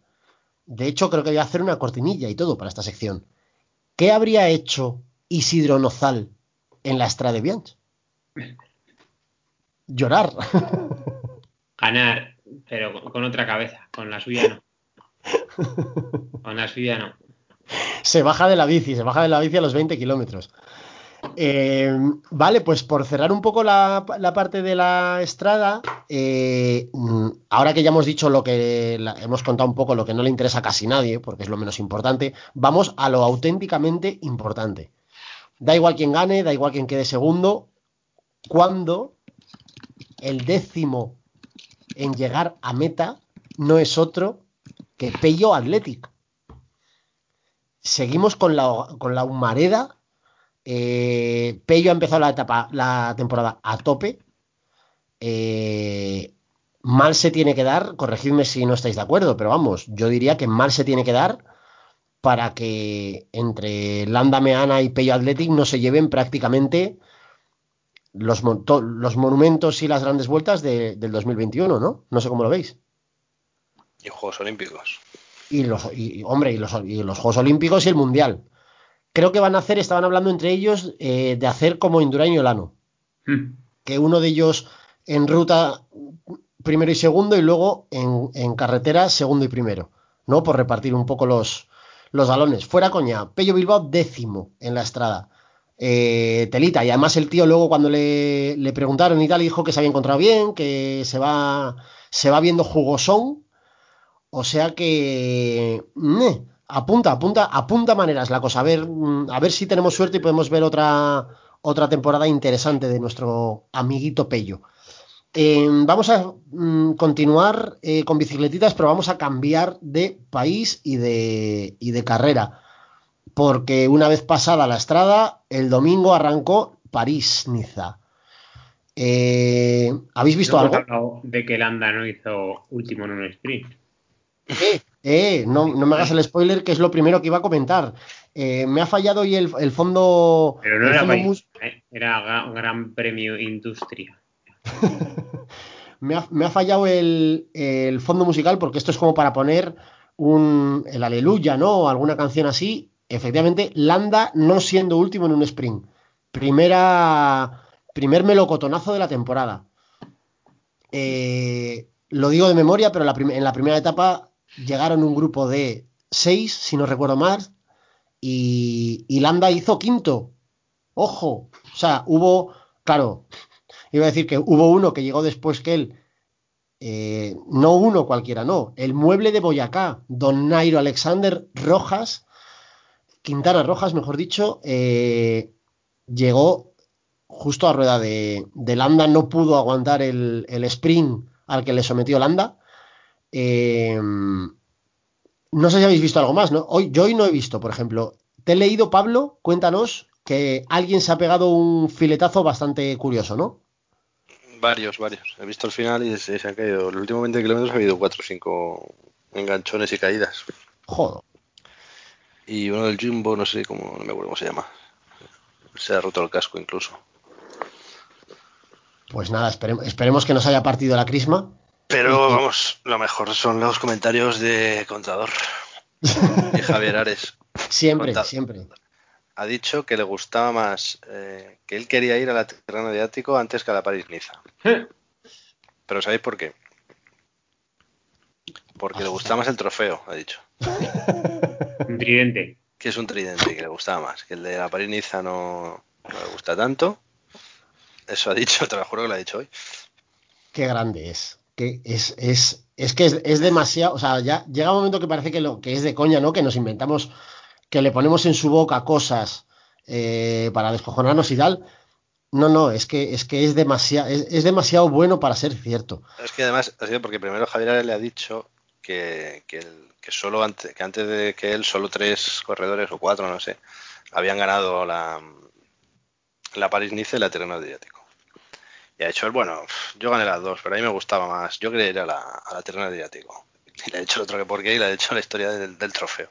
de hecho creo que voy a hacer una cortinilla y todo para esta sección. ¿Qué habría hecho Isidro Nozal en la Estrada de Bianch? llorar. Ganar, pero con, con, otra cabeza, con la suya no. Con la suya no. Se baja de la bici, se baja de la bici a los 20 kilómetros. Eh, vale, pues por cerrar un poco la, la parte de la estrada, eh, ahora que ya hemos dicho lo que la, hemos contado un poco lo que no le interesa a casi nadie, porque es lo menos importante, vamos a lo auténticamente importante. Da igual quien gane, da igual quien quede segundo, cuando el décimo en llegar a meta no es otro que Pello Athletic. Seguimos con la, con la humareda. Eh, Pello ha empezado la etapa, la temporada a tope. Eh, mal se tiene que dar, corregidme si no estáis de acuerdo, pero vamos, yo diría que mal se tiene que dar para que entre Landa Meana y Pello Athletic no se lleven prácticamente los, mon- los monumentos y las grandes vueltas de- del 2021, ¿no? No sé cómo lo veis. Y Juegos Olímpicos. Y los, y, y, hombre, y los, y los Juegos Olímpicos y el Mundial. Creo que van a hacer, estaban hablando entre ellos eh, de hacer como Indurain y Olano. Hmm. que uno de ellos en ruta primero y segundo y luego en, en carretera segundo y primero, ¿no? Por repartir un poco los, los galones. Fuera coña, Pello Bilbao décimo en la estrada. Eh, telita, y además el tío luego cuando le, le preguntaron y tal, dijo que se había encontrado bien, que se va, se va viendo jugosón. O sea que apunta, apunta, apunta maneras la cosa. A ver, mm, a ver si tenemos suerte y podemos ver otra, otra temporada interesante de nuestro amiguito Pello. Eh, vamos a mm, continuar eh, con bicicletitas, pero vamos a cambiar de país y de, y de carrera. Porque una vez pasada la estrada, el domingo arrancó París-Niza. Eh, ¿Habéis visto No algo? de que Landa no hizo último en un sprint. Eh, eh, no, no me hagas el spoiler, que es lo primero que iba a comentar. Eh, me ha fallado hoy el, el fondo. Pero no el era fondo mus- ¿eh? era Gran Premio Industria. me, ha, me ha fallado el, el fondo musical porque esto es como para poner un, el aleluya, ¿no? O alguna canción así. Efectivamente, Landa no siendo último en un sprint. Primera, primer melocotonazo de la temporada. Eh, lo digo de memoria, pero en la primera etapa llegaron un grupo de seis, si no recuerdo y, y Landa hizo quinto. Ojo, o sea, hubo, claro, iba a decir que hubo uno que llegó después que él, eh, no uno cualquiera, no, el mueble de Boyacá, don Nairo Alexander Rojas, Quintana Rojas, mejor dicho, eh, llegó justo a rueda de, de Landa, no pudo aguantar el, el sprint al que le sometió Landa. Eh, no sé si habéis visto algo más, ¿no? Hoy, yo hoy no he visto, por ejemplo. Te he leído, Pablo, cuéntanos que alguien se ha pegado un filetazo bastante curioso, ¿no? Varios, varios. He visto el final y se, se han caído. Los últimos 20 kilómetros ha habido 4 o 5 enganchones y caídas. Joder. Y uno del Jumbo, no sé cómo, no me acuerdo cómo se llama. Se ha roto el casco incluso. Pues nada, espere- esperemos que nos haya partido la crisma. Pero vamos, lo mejor son los comentarios de Contador y Javier Ares. Siempre, Conta- siempre. Ha dicho que le gustaba más, eh, que él quería ir a la Tirreno Adriático antes que a la París-Niza. Pero ¿sabéis por qué? Porque le gustaba más el trofeo, ha dicho. Un tridente. Que es un tridente, que le gustaba más. Que el de la París-Niza no, no le gusta tanto. Eso ha dicho, te lo juro que lo ha dicho hoy. Qué grande es. Que es, es, es que es, es demasiado. O sea, ya llega un momento que parece que, lo, que es de coña, ¿no? Que nos inventamos, que le ponemos en su boca cosas eh, para descojonarnos y tal. No, no, es que es, que es, demasiado, es, es demasiado bueno para ser cierto. Es que además ha sido porque primero Javier Ares le ha dicho que, que, el- que solo antes, que antes de que él, solo tres corredores o cuatro, no sé, habían ganado la, la París-Nice y la Tirreno Adriático. Y ha dicho él, bueno, yo gané las dos, pero a mí me gustaba más. Yo quería ir a la, a la Tirreno Adriático. Y le ha dicho el otro que por qué y le ha dicho la historia del, del trofeo.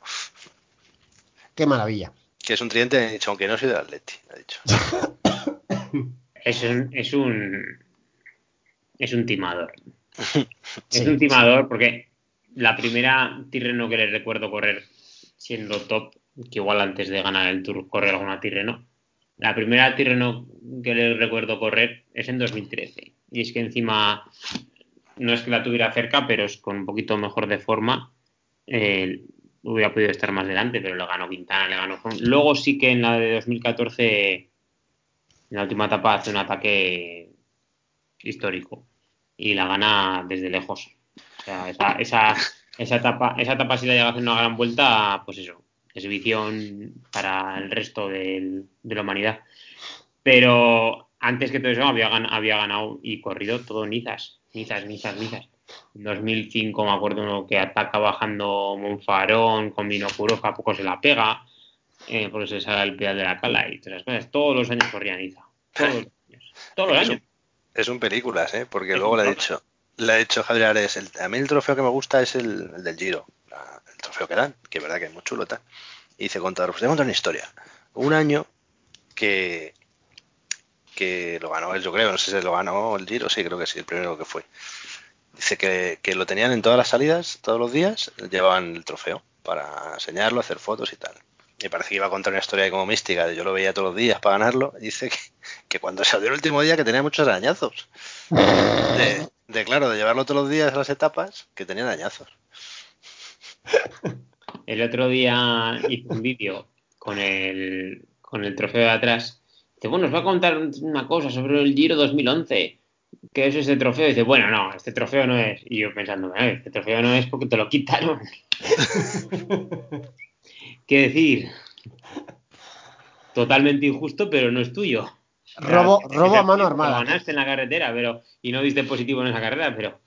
Qué maravilla. Que es un tridente, ha dicho, aunque no soy del Atleti, ha dicho. Es un, es un, es un timador. Es Sí, un timador porque la primera Tirreno que le recuerdo correr siendo top, que igual antes de ganar el Tour correr alguna Tirreno, la primera Tirreno que le recuerdo correr es en 2013. Y es que encima no es que la tuviera cerca, pero es con un poquito mejor de forma. hubiera podido estar más delante, pero le ganó Quintana, le ganó. Luego sí que en la de 2014, en la última etapa, hace un ataque histórico y la gana desde lejos. O sea, esa, esa, esa etapa, esa etapa si la llega a hacer una gran vuelta, pues eso, exhibición para el resto del- de la humanidad. Pero antes que todo eso había, había ganado y corrido todo Nizas, Nizas, Nizas, Nizas. En 2005 me acuerdo uno que ataca bajando Monfarón con Vinokurov, a poco se la pega, eh, porque se sale el pedal de la cala y todas esas cosas. Todos los años corría Niza. Todos los años. Todos los Es años. un, es un películas, ¿eh? Porque Es luego ha top. dicho, le ha dicho Javier Ares, el- a mí el trofeo que me gusta es el, el del Giro, el trofeo que dan, que es verdad que es muy chulo y tal. Y dice, contar, pues te una historia. Un año que que lo ganó él, yo creo, no sé si lo ganó el Giro, sí, creo que sí, el primero que fue. Dice que, que lo tenían en todas las salidas, todos los días, llevaban el trofeo para enseñarlo, hacer fotos y tal. Y parece que iba a contar una historia como mística, de yo lo veía todos los días para ganarlo. Dice que, que cuando salió el último día que tenía muchos arañazos. De, de, claro, de llevarlo todos los días a las etapas, que tenía arañazos. El otro día hice un vídeo con el, con el trofeo de atrás. Dice, bueno, os va a contar una cosa sobre el Giro 2011. ¿Qué es ese trofeo? dice, bueno, no, este trofeo no es. Y yo pensando, "Eh, este trofeo no es porque te lo quitaron. ¿Qué decir? Totalmente injusto, pero no es tuyo. Robo, robo a mano armada. Ganaste en la carretera, pero y no diste positivo en esa carrera, pero,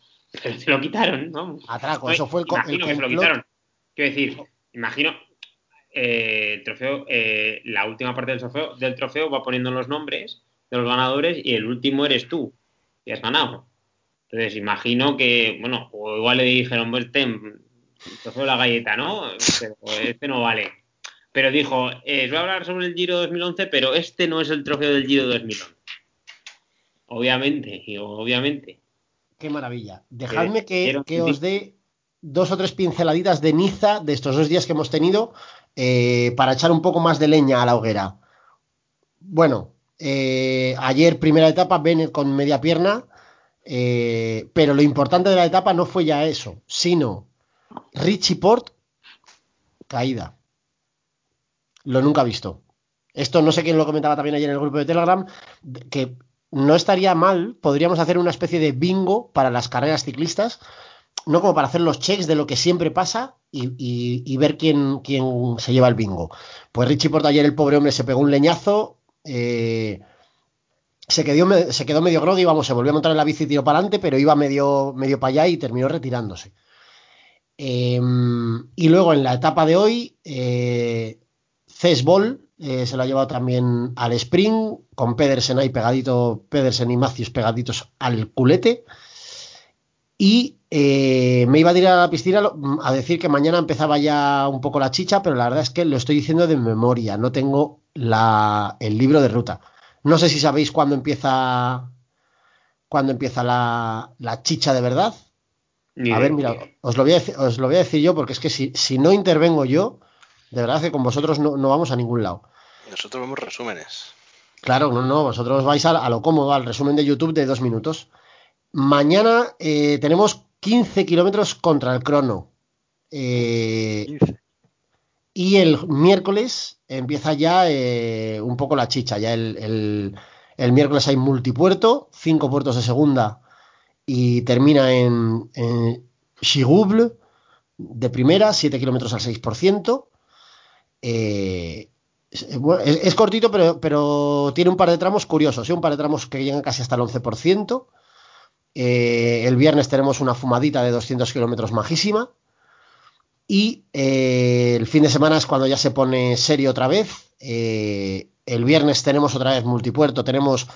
pero te lo quitaron, ¿no? Atraco, No, eso fue el, imagino que se lo quitaron. Quiero decir, imagino eh, el trofeo, eh, la última parte del trofeo, del trofeo va poniendo los nombres de los ganadores y el último eres tú, y has ganado. Entonces, imagino que, bueno, o igual le dijeron, pues ten, de la galleta, ¿no? Pero este no vale. Pero dijo, eh, voy a hablar sobre el Giro 2011, pero este no es el trofeo del Giro 2011. Obviamente, digo, obviamente. Qué maravilla. Dejadme que, quiero- que os dé dos o tres pinceladitas de Niza de estos dos días que hemos tenido eh, para echar un poco más de leña a la hoguera. Bueno, eh, ayer primera etapa, Bennett con media pierna, eh, pero lo importante de la etapa no fue ya eso, sino Richie Port, caída. Lo nunca visto. Esto no sé quién lo comentaba también ayer en el grupo de Telegram, que no estaría mal, podríamos hacer una especie de bingo para las carreras ciclistas, no como para hacer los checks de lo que siempre pasa y, ver quién, quién se lleva el bingo. Pues Richie Porte ayer, el pobre hombre, se pegó un leñazo, eh, se, quedó, se quedó medio groggy, vamos, se volvió a montar en la bici y tiró para adelante, pero iba medio, medio para allá y terminó retirándose. Eh, y luego en la etapa de hoy, eh, Cesbol eh, se lo ha llevado también al sprint, con Pedersen ahí pegadito, Pedersen y Matthews pegaditos al culete. Y eh, me iba a tirar a la piscina lo- a decir que mañana empezaba ya un poco la chicha, pero la verdad es que lo estoy diciendo de memoria, no tengo la, el libro de ruta. No sé si sabéis cuándo empieza, cuándo empieza la, la chicha de verdad. Ni A ver, mira, os lo voy a decir, os lo voy a decir yo porque es que si, si no intervengo yo, de verdad que con vosotros no, no vamos a ningún lado. Nosotros vemos resúmenes. Claro, no, no, vosotros vais a, a lo cómodo, al resumen de YouTube de dos minutos. Mañana eh, tenemos 15 kilómetros contra el crono. Eh, 15. y el miércoles empieza ya eh, un poco la chicha. Ya el, el- el miércoles hay multipuerto, cinco puertos de segunda y termina en, en Chigouble de primera, 7 kilómetros al 6%. Eh, es, cortito, pero, pero tiene un par de tramos curiosos, ¿eh? un par de tramos que llegan casi hasta el 11%. Eh, el viernes tenemos una fumadita de 200 kilómetros majísima. Y eh, el fin de semana es cuando ya se pone serio otra vez. Eh, el viernes tenemos otra vez multipuerto. Tenemos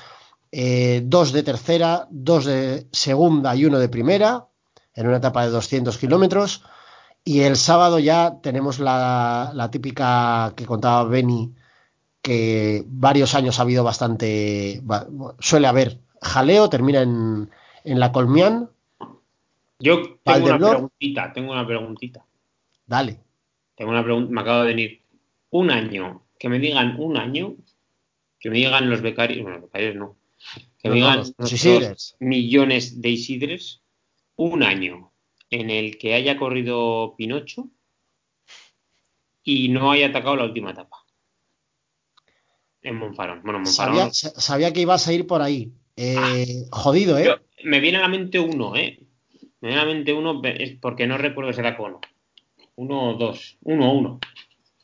eh, dos de tercera, dos de segunda y uno de primera, en una etapa de 200 kilómetros. Y el sábado ya tenemos la, la típica que contaba Benny, que varios años ha habido bastante, suele haber jaleo, termina en, en la Colmián. Yo tengo una preguntita, tengo una preguntita. Dale. Tengo una pregunta, me acaba de venir. Un año, que me digan un año, que me digan los becarios, bueno, los becarios no, que nuestros Isidres. millones de Isidres, un año en el que haya corrido Pinocho y no haya atacado la última etapa. En Monfarón. Bueno, en Monfarón. Sabía, que ibas a ir por ahí. Eh, jodido, ¿eh? Yo- me viene a la mente uno, ¿eh? Me viene a la mente uno, es porque no recuerdo si era con uno. Uno o dos. Uno, uno.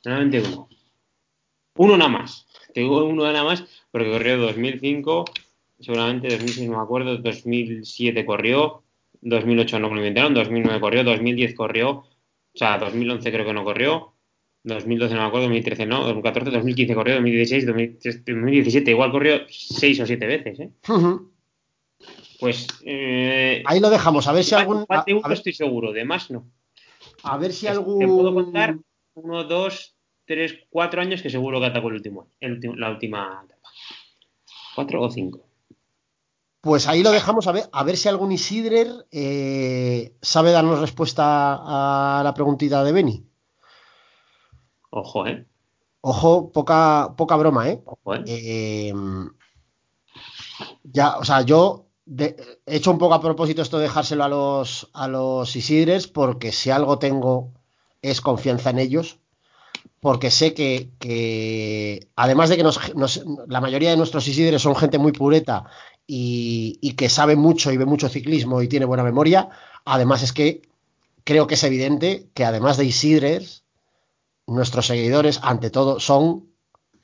Me viene a la mente uno. Uno nada más. Te digo uno nada más porque corrió 2005, seguramente 2006 no me acuerdo, 2007 corrió, 2008 no me lo inventaron, 2009 corrió, 2010 corrió, o sea, 2011 creo que no corrió, 2012 no me acuerdo, 2013 no, 2014, 2015 corrió, 2016, 2013, 2017 igual corrió seis o siete veces, ¿eh? Ujú. Pues eh, Ahí lo dejamos. A ver si algún. a- a ver- estoy seguro, de más no. A ver si Te algún. puedo contar uno, dos, tres, cuatro años que seguro que atacó el último, el la última etapa. Cuatro o cinco. Pues ahí lo dejamos a ver, a ver si algún Isidrer eh, sabe darnos respuesta a la preguntita de Beni. Ojo, ¿eh? Ojo, poca, poca broma, ¿eh? Ojo, ¿eh? Eh, ya, o sea, yo de- he hecho un poco a propósito esto de dejárselo a los, a los Isidres, porque si algo tengo es confianza en ellos, porque sé que, que además de que nos- nos- la mayoría de nuestros Isidres son gente muy pureta y, que sabe mucho y ve mucho ciclismo y tiene buena memoria, además es que creo que es evidente que además de Isidres, nuestros seguidores, ante todo, son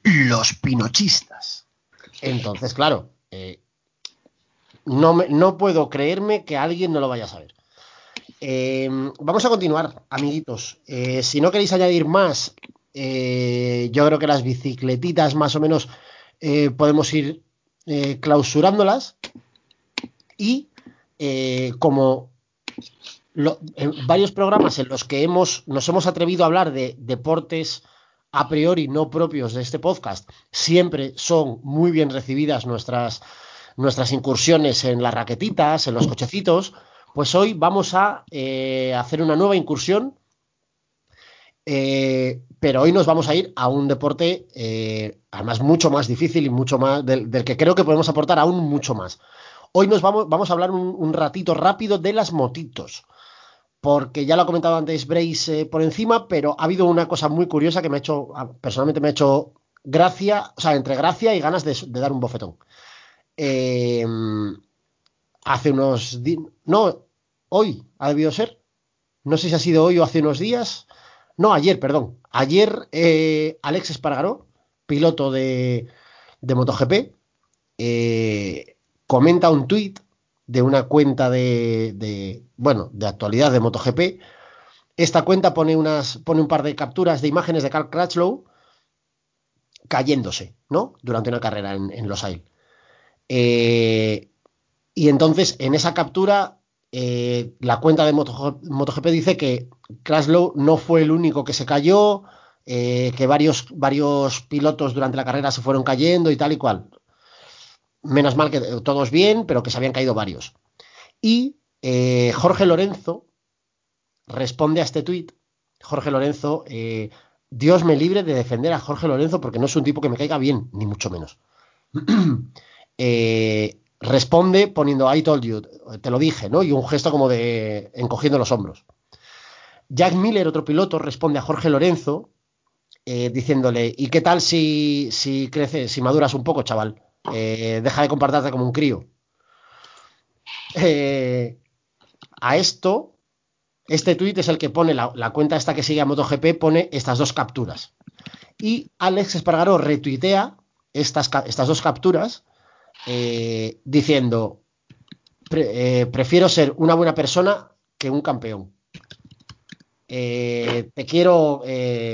los pinochistas. Entonces, claro, eh, no, me- no puedo creerme que alguien no lo vaya a saber. Eh, vamos a continuar, amiguitos. Eh, si no queréis añadir más, yo creo que las bicicletitas más o menos podemos ir eh, clausurándolas. Y eh, como en varios programas en los que hemos, nos hemos atrevido a hablar de deportes a priori no propios de este podcast, siempre son muy bien recibidas nuestras, nuestras incursiones en las raquetitas, en los cochecitos, pues hoy vamos a eh, hacer una nueva incursión, eh, pero hoy nos vamos a ir a un deporte eh, además mucho más difícil y mucho más del, que creo que podemos aportar aún mucho más. Hoy nos vamos, vamos a hablar un, ratito rápido de las motitos porque ya lo ha comentado antes Brace eh, por encima, pero ha habido una cosa muy curiosa que me ha hecho, a- personalmente me ha hecho gracia, o sea, entre gracia y ganas de, de dar un bofetón. Hace unos días, no, hoy ha debido ser, no sé si ha sido hoy o hace unos días, no, ayer, perdón, ayer eh, Alex Espargaró, piloto de, de MotoGP, eh, comenta un tuit de una cuenta de, de, bueno, de actualidad de MotoGP. Esta cuenta pone unas, pone un par de capturas de imágenes de Carl Crutchlow cayéndose, ¿no? Durante una carrera en, en Los Ailes. Eh, y entonces, en esa captura, eh, la cuenta de Moto- MotoGP dice que Crutchlow no fue el único que se cayó, eh, que varios, pilotos durante la carrera se fueron cayendo y tal y cual. Menos mal que todos bien, pero que se habían caído varios. Y eh, Jorge Lorenzo responde a este tuit. Jorge Lorenzo, Dios me libre de defender a Jorge Lorenzo porque no es un tipo que me caiga bien, ni mucho menos. responde poniendo I told you, te lo dije, ¿no? Y un gesto como de encogiendo los hombros. Jack Miller, otro piloto, responde a Jorge Lorenzo eh, diciéndole, ¿y qué tal si, si creces, si maduras un poco, chaval? Eh, deja de comportarte como un crío. Eh, a esto, este tuit es el que pone la, cuenta esta que sigue a MotoGP, pone estas dos capturas. Y Alex Espargaró retuitea estas, estas dos capturas eh, diciendo, "Pre- eh, prefiero ser una buena persona que un campeón. Eh, te quiero,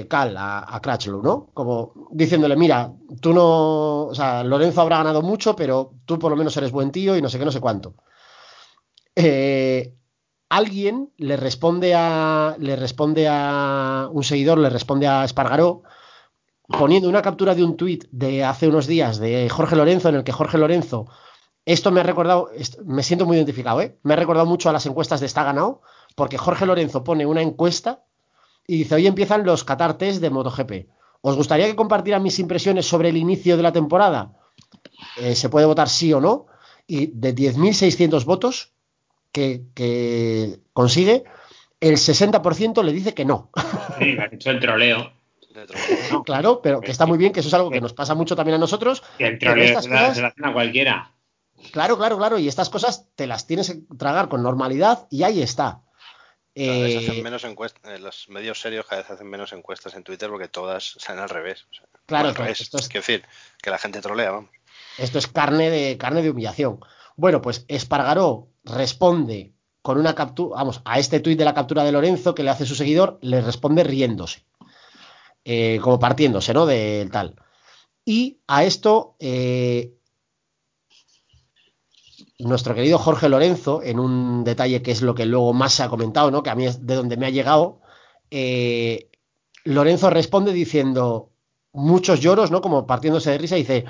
Cal, a, a ¿no? Como diciéndole, mira, tú no, o sea, Lorenzo habrá ganado mucho, pero tú por lo menos eres buen tío y no sé qué, no sé cuánto. Alguien le responde a, le responde a un seguidor, le responde a Espargaró, poniendo una captura de un tuit de hace unos días de Jorge Lorenzo, en el que Jorge Lorenzo, esto me ha recordado, me siento muy identificado, ¿eh? Me ha recordado mucho a las encuestas de Está Ganado, porque Jorge Lorenzo pone una encuesta y dice, hoy empiezan los Qatar Test de MotoGP. ¿Os gustaría que compartiera mis impresiones sobre el inicio de la temporada? Eh, se puede votar sí o no. Y de 10.600 votos que, consigue, el 60% le dice que no. Sí, ha hecho el troleo. De claro, pero que está muy bien, que eso es algo que nos pasa mucho también a nosotros. Que el Pero troleo estas se la, cosas- la hacen a cualquiera. Claro, claro, claro. Y estas cosas te las tienes que tragar con normalidad y ahí está. Cada vez Eh, hacen menos encuestas, eh, los medios serios cada vez hacen menos encuestas en Twitter porque todas salen al revés. O sea, Claro, al claro, revés. esto es- Quiero decir, que la gente trolea, vamos. Esto es carne de, carne de humillación. Bueno, pues Espargaró responde con una captura, vamos, a este tuit de la captura de Lorenzo que le hace su seguidor, le responde riéndose, eh, como partiéndose, ¿no? Del tal. Y a esto, eh, nuestro querido Jorge Lorenzo, en un detalle que es lo que luego más se ha comentado, ¿no? Que a mí es de donde me ha llegado, eh, Lorenzo responde diciendo muchos lloros, ¿no? Como partiéndose de risa, dice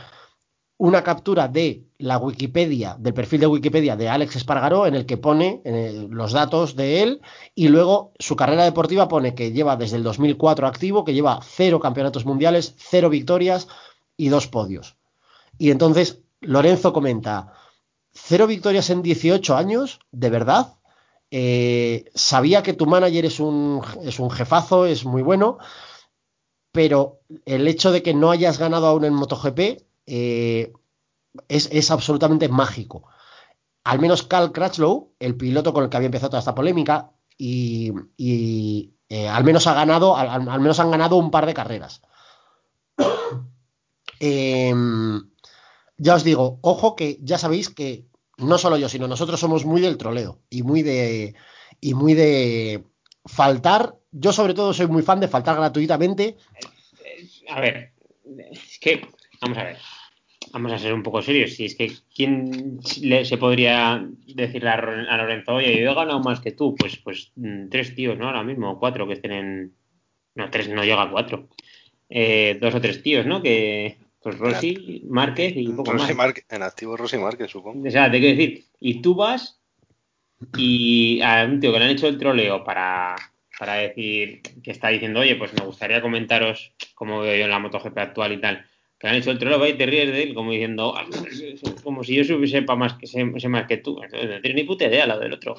una captura de la Wikipedia, del perfil de Wikipedia de Alex Espargaró, en el que pone los datos de él y luego su carrera deportiva pone que lleva desde el 2004 activo, que lleva cero campeonatos mundiales, cero victorias y dos podios. Y entonces Lorenzo comenta, cero victorias en 18 años, ¿de verdad? Eh, sabía que tu manager es un, es un jefazo, es muy bueno, pero el hecho de que no hayas ganado aún en MotoGP eh, es, es, absolutamente mágico. Al menos Cal Crutchlow, el piloto con el que había empezado toda esta polémica, y, eh, al menos ha ganado, al, menos han ganado un par de carreras. eh, ya os digo, ojo que ya sabéis que no solo yo, sino nosotros somos muy del troleo y muy de y muy de faltar. Yo sobre todo soy muy fan de faltar gratuitamente. A ver, vamos a ver, vamos a ser un poco serios. Si es que quién le, se podría decirle a, a, Lorenzo, oye, yo he ganado más que tú, pues pues tres tíos, ¿no? Ahora mismo cuatro que estén en, no tres, no llega a cuatro, eh, dos o tres tíos, ¿no? Que pues Rossi, Márquez y un poco Rossi más. En activo Rossi Márquez, supongo. O sea, te quiero decir, y tú vas y a un tío que le han hecho el troleo para, para decir, que está diciendo, oye, pues me gustaría comentaros cómo veo yo en la MotoGP actual y tal, que han hecho el troleo y te ríes de él, como diciendo, "Ah, como si yo sepa más que, sé, sé más que tú. Entonces, no tienes ni puta idea lo del otro.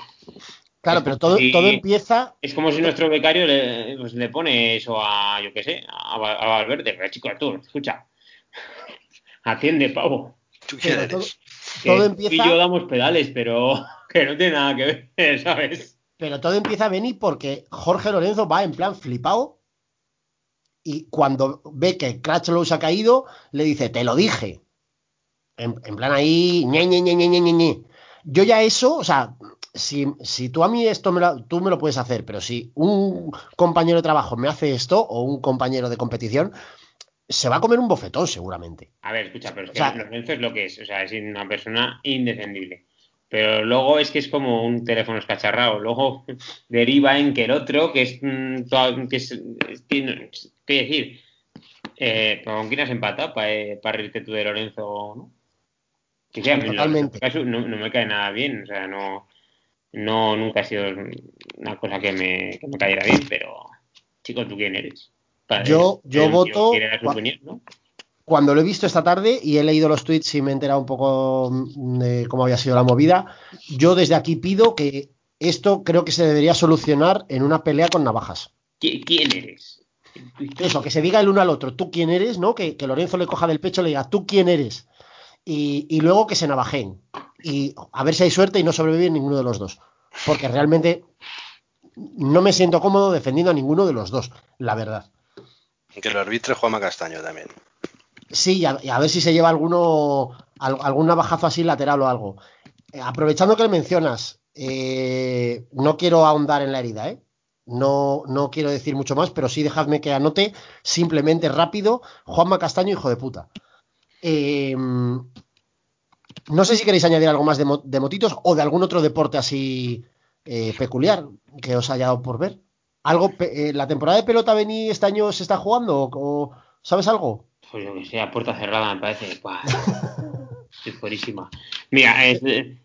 Claro, pero todo, si- todo empieza. Es como si nuestro becario le, pues, le pone eso a, yo qué sé, a, a Valverde. Pero chico, tú, escucha. Atiende, pavo. ¿Tú quién Pero todo, tú empieza. y yo damos pedales, pero que no tiene nada que ver, ¿sabes? Pero todo empieza a venir porque Jorge Lorenzo va en plan flipado y cuando ve que Crutchlow se ha caído, le dice, te lo dije. En, en plan ahí, ñe, ñe, ñe, ñe. Yo ya eso, o sea, si, si tú a mí esto me lo, tú me lo puedes hacer, pero si un compañero de trabajo me hace esto o un compañero de competición, se va a comer un bofetón seguramente. A ver, escucha, pero es O que sea- Lorenzo es lo que es, o sea, es una persona indefendible. Pero luego es que es como un teléfono escacharrado. Luego deriva en que el otro, que es. mm, que es, tiene- ¿Qué decir? Eh, ¿Con quién has empatado para reírte tú de Lorenzo? ¿no? Que sea, Totalmente. caso, no, no me cae nada bien. O sea, no. No, nunca ha sido una cosa que me, que me cayera bien, pero. Chico, ¿tú quién eres? Para- Yo- yo el tío voto- quiere dar su cua- opinión, ¿no? Cuando lo he visto esta tarde y he leído los tweets y me he enterado un poco mm, de cómo había sido la movida, yo desde aquí pido que esto creo que se debería solucionar en una pelea con navajas. ¿Qui- ¿Quién eres? Eso, que se diga el uno al otro, tú quién eres, ¿no? Que, que Lorenzo le coja del pecho y le diga, tú quién eres. Y, y luego que se navajen. Y a ver si hay suerte y no sobrevive ninguno de los dos. Porque realmente no me siento cómodo defendiendo a ninguno de los dos, la verdad. Que lo arbitre Juanma Castaño también. Sí, y a, ver si se lleva alguno, al- algún navajazo así lateral o algo. Eh, aprovechando que le mencionas, eh, no quiero ahondar en la herida, ¿eh? No, no quiero decir mucho más, pero sí dejadme que anote simplemente rápido Juanma Castaño, hijo de puta. Eh, no sé si queréis añadir algo más de, mo- de motitos o de algún otro deporte así eh, peculiar que os haya dado por ver. ¿Algo, ¿La temporada de pelota Beni este año se está jugando? ¿O, o- sabes algo? Pues yo que sé, a puerta cerrada me parece. Buah, estoy fuerísima. Mira, es, eh,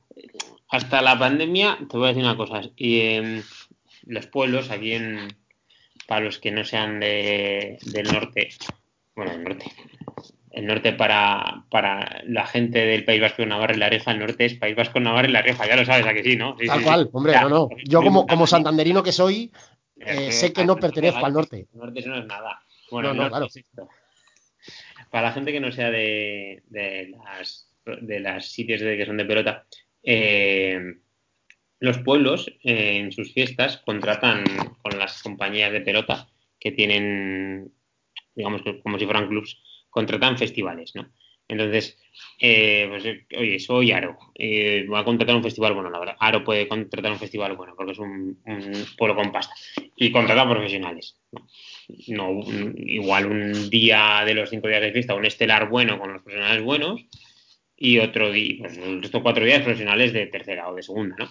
hasta la pandemia, te voy a decir una cosa. Y en los pueblos, aquí en. Para los que no sean de, del norte, bueno, del norte. El norte para, para la gente del País Vasco Navarra y La Rioja, el norte es País Vasco, Navarra y La Rioja, ya lo sabes, ¿a que sí, no? Sí, Tal sí, cual, sí. hombre, no, no. Yo como, como santanderino que soy, eh, sé que no pertenezco al norte. El norte eso no es nada. Bueno, No, no, claro. es esto. Para la gente que no sea de, de las de las sitios de, que son de pelota, eh, los pueblos eh, en sus fiestas contratan con las compañías de pelota que tienen, digamos, como si fueran clubs, contratan festivales, ¿no? Entonces, eh, pues, oye, soy Aro, eh, voy a contratar un festival bueno, la verdad. Aro puede contratar un festival bueno porque es un, pueblo con pasta y contrata profesionales. ¿no? Igual un día de los cinco días de fiesta, un estelar bueno con los profesionales buenos y otro día, pues resto cuatro días profesionales de tercera o de segunda, ¿no?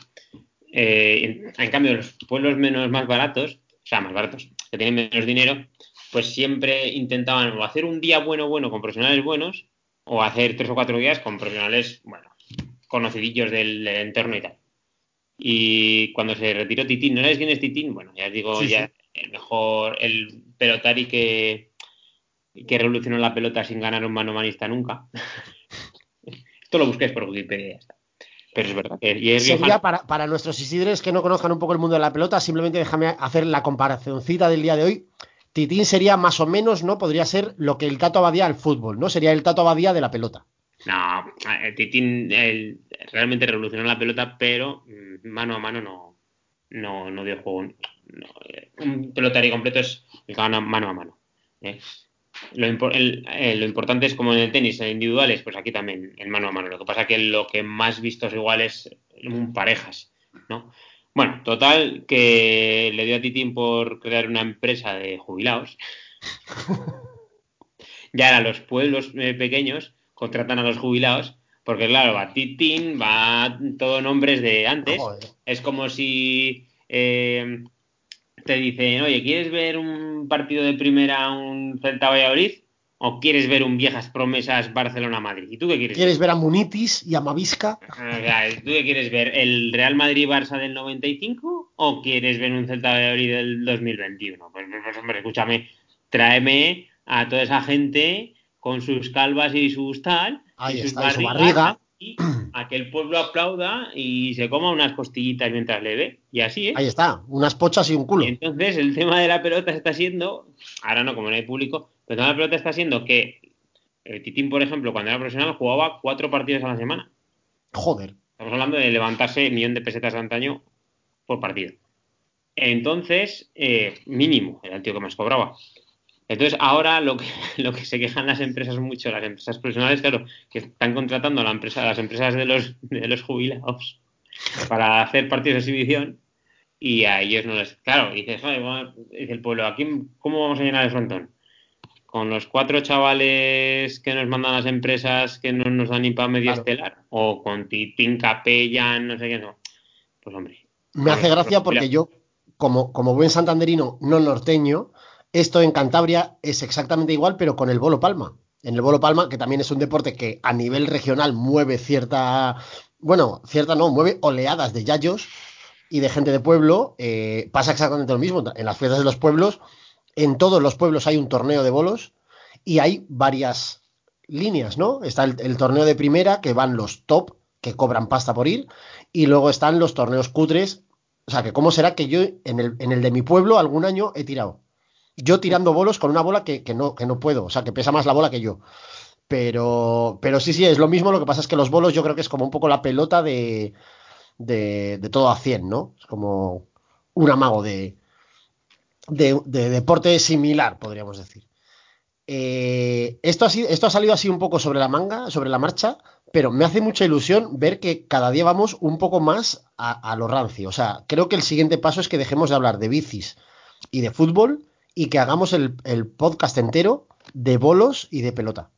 Eh, en, en cambio, los pueblos menos más baratos o sea, más baratos, que tienen menos dinero, pues siempre intentaban o hacer un día bueno, bueno con profesionales buenos, o hacer tres o cuatro días con profesionales, bueno, conocidillos del, entorno y tal. Y cuando se retiró Titín, ¿no sabes quién es Titín? Bueno, ya os digo, Sí, ya el mejor, el pelotari que, que revolucionó la pelota sin ganar un mano manista nunca. Esto lo busquéis por Wikipedia y ya está. Pero es verdad que y es Sería riojano. para, para nuestros isidres que no conozcan un poco el mundo de la pelota, simplemente déjame hacer la comparacióncita del día de hoy. Titín sería más o menos, ¿no? Podría ser lo que el Tato Abadía al fútbol, ¿no? Sería el Tato Abadía de la pelota. No, Titín realmente revolucionó la pelota, pero mm, mano a mano no, no, no dio juego. Eh, un pelotari completo es el que gana mano a mano. ¿eh? Eh, lo importante es como en el tenis, en individuales, pues aquí también el mano a mano. Lo que pasa que lo que más vistos igual es en parejas, ¿no? Bueno, total, que le dio a Titín por crear una empresa de jubilados. ya ahora los pueblos eh, pequeños contratan a los jubilados, porque claro, va Titín, va todo nombres de antes. Joder. Es como si eh, te dicen, oye, ¿quieres ver un partido de primera, un Celta Valladolid? ¿O quieres ver un viejas promesas Barcelona-Madrid? ¿Y tú qué quieres ¿Quieres ver a Munitis y a Mavisca? sea, ¿Tú qué quieres ver? ¿El Real Madrid-Barça del 95? ¿O quieres ver un Celta Valladolid del 2021? Pues, pues, hombre, escúchame, tráeme a toda esa gente con sus calvas y sus tal, Ahí y sus está, y su barrigas, barriga. y a que el pueblo aplauda y se coma unas costillitas mientras le ve. Y así es. Ahí está, unas pochas y un culo. Y entonces el tema de la pelota está siendo, ahora no, como no hay público, pero de la pelota está siendo que el Titín, por ejemplo, cuando era profesional jugaba cuatro partidos a la semana. Joder. Estamos hablando de levantarse millón de pesetas de antaño por partido. Entonces, eh, mínimo, era el tío que más cobraba. Entonces, ahora lo que, lo que se quejan las empresas mucho, las empresas profesionales, claro, que están contratando a la empresa, a las empresas de los, de los jubilados para hacer partidos de exhibición y a ellos no les. Claro, dices, "Joder, bueno", dice el pueblo, ¿a quién, ¿cómo vamos a llenar el frontón? ¿Con los cuatro chavales que nos mandan las empresas que no nos dan ni para medio Claro. estelar? ¿O con Titín Capellan, no sé qué? No. Pues hombre. Me hace gracia porque yo, como, como buen santanderino no norteño, esto en Cantabria es exactamente igual, pero con el bolo palma. En el bolo palma, que también es un deporte que a nivel regional mueve cierta, bueno, cierta no, mueve oleadas de yayos y de gente de pueblo, eh, pasa exactamente lo mismo. En las fiestas de los pueblos, en todos los pueblos hay un torneo de bolos y hay varias líneas, ¿no? Está el, torneo de primera, que van los top, que cobran pasta por ir, y luego están los torneos cutres. O sea, que cómo será que yo en el, de mi pueblo algún año he tirado. Yo tirando bolos con una bola que, que no, que no puedo, o sea, que pesa más la bola que yo. Pero, pero sí, sí, es lo mismo. Lo que pasa es que los bolos yo creo que es como un poco la pelota de, de, de todo a 100, ¿no? Es como un amago de, de, de deporte similar, podríamos decir. Eh, esto, ha salido así un poco sobre la manga, sobre la marcha, pero me hace mucha ilusión ver que cada día vamos un poco más a, a lo rancio. O sea, creo que el siguiente paso es que dejemos de hablar de bicis y de fútbol y que hagamos el, podcast entero de bolos y de pelota.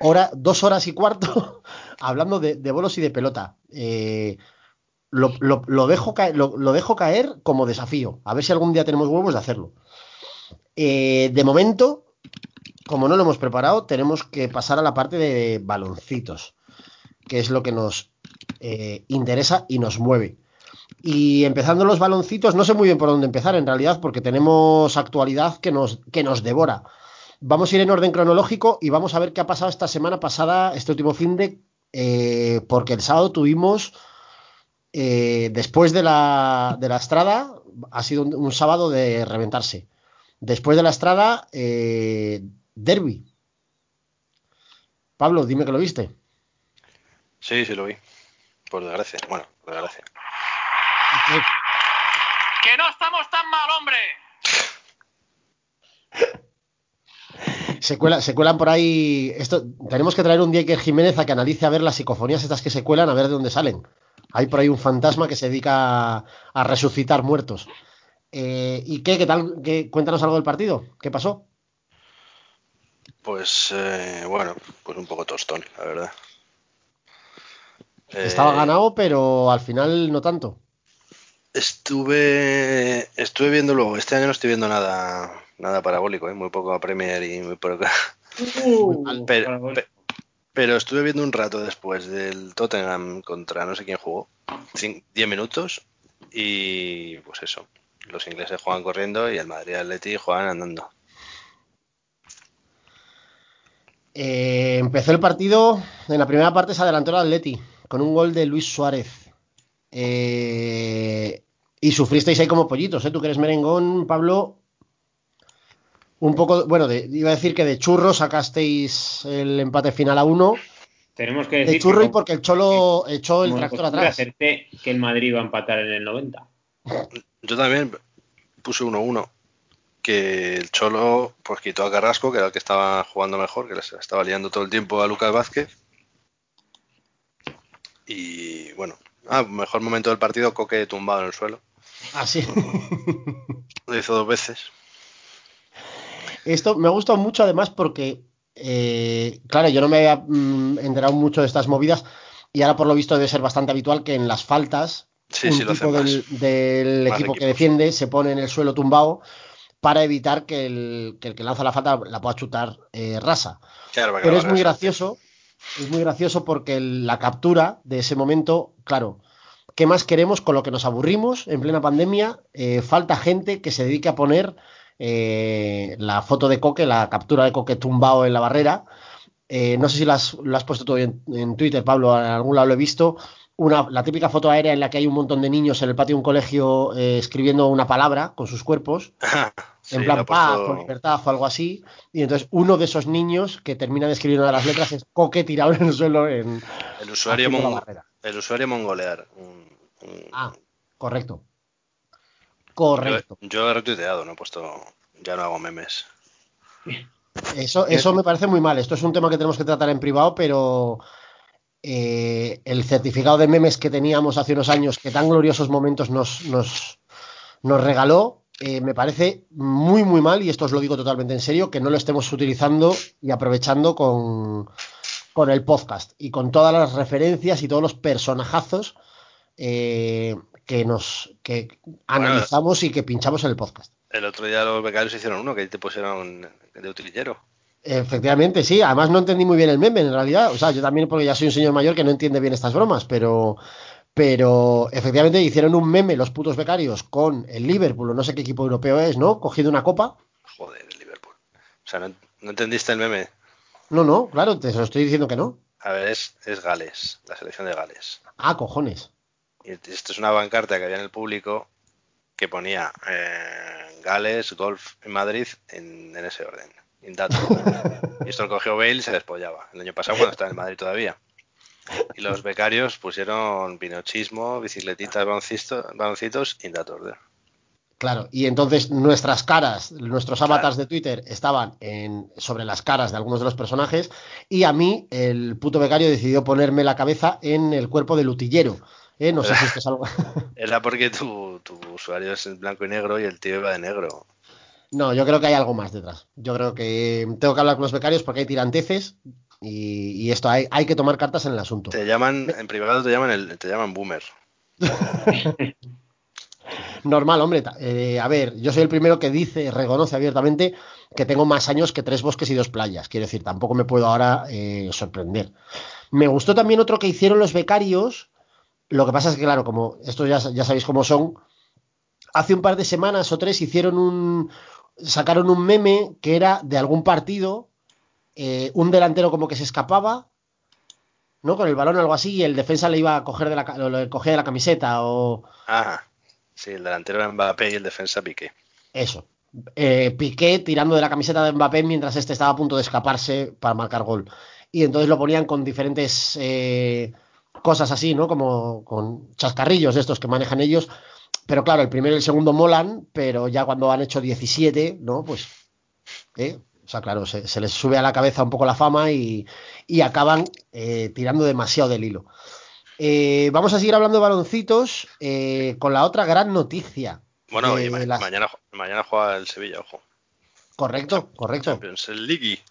Hora, dos horas y cuarto hablando de, de bolos y de pelota. Eh, lo, lo- lo dejo caer, lo, dejo caer como desafío. A ver si algún día tenemos huevos de hacerlo. Eh, de momento, como no lo hemos preparado, tenemos que pasar a la parte de baloncitos, que es lo que nos eh, interesa y nos mueve. Y empezando los baloncitos, no sé muy bien por dónde empezar en realidad, porque tenemos actualidad que nos, que nos devora. Vamos a ir en orden cronológico y vamos a ver qué ha pasado esta semana pasada, este último fin de, eh, porque el sábado tuvimos, eh, después de la, de la estrada, ha sido un, un sábado de reventarse. Después de la estrada, eh, derby. Pablo, dime que lo viste. Sí, sí lo vi. Por desgracia. Bueno, por desgracia. ¡Que no estamos tan mal, hombre! Se, cuela- se cuelan por ahí. Esto, tenemos que traer un día Jiménez a que analice a ver las psicofonías estas que se cuelan, a ver de dónde salen. Hay por ahí un fantasma que se dedica a, a resucitar muertos. Eh, ¿Y qué? ¿Qué tal? ¿Qué- cuéntanos algo del partido. ¿Qué pasó? Pues eh, bueno, pues un poco tostón, la verdad. Eh, Estaba ganado, pero al final no tanto. Estuve estuve viendo luego, este año no estoy viendo nada nada parabólico, ¿eh? muy poco a Premier y muy poco. Uh, Pero- Pero estuve viendo un rato después del Tottenham contra no sé quién jugó, 10 minutos, y pues eso, los ingleses juegan corriendo y el Madrid Atleti juegan andando. Eh, empezó el partido, en la primera parte se adelantó el Atleti con un gol de Luis Suárez. Eh, y sufristeis ahí como pollitos, ¿eh? Tú que eres merengón, Pablo. Un poco, bueno, de- iba a decir que de churro sacasteis el empate final a uno. Tenemos que decir De churro que y porque el Cholo echó el tractor atrás. acerté que el Madrid iba a empatar en el 90. Yo también puse 1-1, que el Cholo pues quitó a Carrasco, que era el que estaba jugando mejor, que les estaba liando todo el tiempo a Lucas Vázquez. Y bueno, ah, mejor momento del partido, Coque tumbado en el suelo. Así. Lo hizo dos veces. Esto me ha gustado mucho además porque, eh, claro, yo no me había mm, enterado mucho de estas movidas y ahora por lo visto debe ser bastante habitual que en las faltas Sí, un sí, tipo del, equipo que defiende se pone en el suelo tumbado para evitar que el que, el que lanza la falta la pueda chutar eh, rasa. Claro, Pero es muy gracioso, es muy gracioso porque el- la captura de ese momento, claro, ¿qué más queremos con lo que nos aburrimos en plena pandemia? Eh, falta gente que se dedique a poner eh, la foto de Coque, la captura de Coque tumbado en la barrera. Eh, no sé si lo has, lo has puesto tú en, en Twitter, Pablo, en algún lado lo he visto. Una, la típica foto aérea en la que hay un montón de niños en el patio de un colegio eh, escribiendo una palabra con sus cuerpos Sí, en plan paz o libertad o algo así. Y entonces uno de esos niños que termina de escribir una de las letras es Coque tirado en el suelo en el usuario, mon- el usuario mongolear. un- un- Ah, correcto. Correcto. Yo, yo he retuiteado, no he puesto. Ya no hago memes. Eso, eso me parece muy mal. Esto es un tema que tenemos que tratar en privado, pero eh, el certificado de memes que teníamos hace unos años, que tan gloriosos momentos nos, nos, nos regaló, eh, me parece muy, muy mal, y esto os lo digo totalmente en serio, que no lo estemos utilizando y aprovechando con, con el podcast y con todas las referencias y todos los personajazos eh, que nos que analizamos y que pinchamos en el podcast. El otro día los becarios hicieron uno que te pusieron de utilillero. Efectivamente, sí. Además no entendí muy bien el meme, en realidad. O sea, yo también porque ya soy un señor mayor que no entiende bien estas bromas, pero, pero efectivamente hicieron un meme los putos becarios con el Liverpool, o no sé qué equipo europeo es, ¿no? Cogiendo una copa. Joder, el Liverpool. O sea, ¿no, no entendiste el meme? No, no, claro, te lo estoy diciendo que no. A ver, es, es Gales, la selección de Gales. Ah, cojones. Y esto es una bancarta que había en el público que ponía eh, Gales, golf en Madrid en, en ese orden. y esto lo cogió Bale y se despollaba. El año pasado cuando estaba en Madrid todavía. Y los becarios pusieron pinochismo, bicicletitas, baloncitos, in that order. Claro, y entonces nuestras caras, nuestros avatars de Twitter estaban en, sobre las caras de algunos de los personajes y a mí el puto becario decidió ponerme la cabeza en el cuerpo del utillero. ¿Eh? No sé si esto es algo... Era porque tu, tu usuario es en blanco y negro y el tío iba de negro. No, yo creo que hay algo más detrás. Yo creo que tengo que hablar con los becarios porque hay tiranteces y, y esto hay, hay que tomar cartas en el asunto. Te llaman, en privado te llaman el, te llaman boomer. Normal, hombre. eh, a ver, yo soy el primero que dice, reconoce abiertamente que tengo más años que tres bosques y dos playas. Quiero decir, tampoco me puedo ahora eh, sorprender. Me gustó también otro que hicieron los becarios. Lo que pasa es que, claro, como esto ya, ya sabéis cómo son, hace un par de semanas o tres hicieron un. sacaron un meme que era de algún partido, eh, un delantero como que se escapaba, ¿no? Con el balón o algo así, y el defensa le iba a coger de la, lo- cogía de la camiseta o. Ah, sí, el delantero era Mbappé y el defensa Piqué. Eso. Eh, Piqué tirando de la camiseta de Mbappé mientras este estaba a punto de escaparse para marcar gol. Y entonces lo ponían con diferentes eh, cosas así, ¿no? Como con chascarrillos de estos que manejan ellos. Pero claro, el primero y el segundo molan, pero ya cuando han hecho 17, ¿no? Pues. ¿eh? O sea, claro, se, se les sube a la cabeza un poco la fama y, y acaban eh, tirando demasiado del hilo. Eh, vamos a seguir hablando de baloncitos con la otra gran noticia. Bueno, y ma- las- mañana, mañana juega el Sevilla, ojo. Correcto, correcto. Champions League.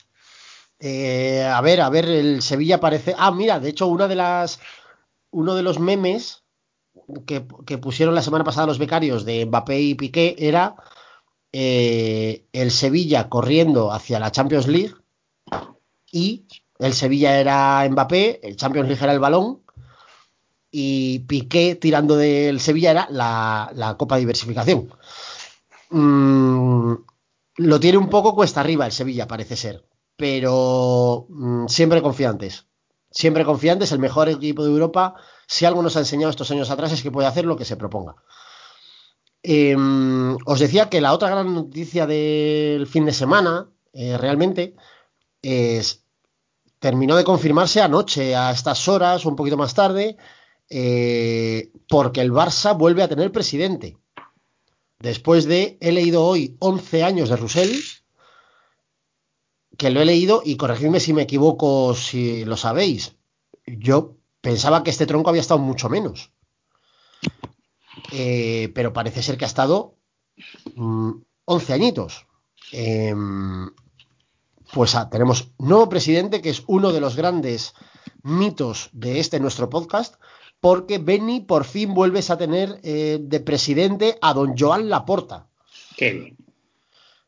Eh, a ver, a ver, el Sevilla parece. Ah, mira, de hecho, una de las. Uno de los memes que, pusieron la semana pasada los becarios de Mbappé y Piqué era eh, el Sevilla corriendo hacia la Champions League y el Sevilla era Mbappé, el Champions League era el balón y Piqué tirando del Sevilla era la, Copa Diversificación. Mm, lo tiene un poco cuesta arriba el Sevilla, parece ser, pero mm, siempre confiantes. Siempre confiantes, el mejor equipo de Europa. Si algo nos ha enseñado estos años atrás es que puede hacer lo que se proponga. Eh, os decía que la otra gran noticia del fin de semana, eh, realmente, es terminó de confirmarse anoche a estas horas, un poquito más tarde, eh, porque el Barça vuelve a tener presidente. Después de, he leído hoy 11 años de Roussel, que lo he leído y corregidme si me equivoco si lo sabéis. Yo pensaba que este tronco había estado mucho menos. Eh, pero parece ser que ha estado mm, 11 añitos. Eh, pues ah, tenemos nuevo presidente, que es uno de los grandes mitos de este nuestro podcast, porque Benny por fin vuelves a tener eh, de presidente a don Joan Laporta. Qué bien.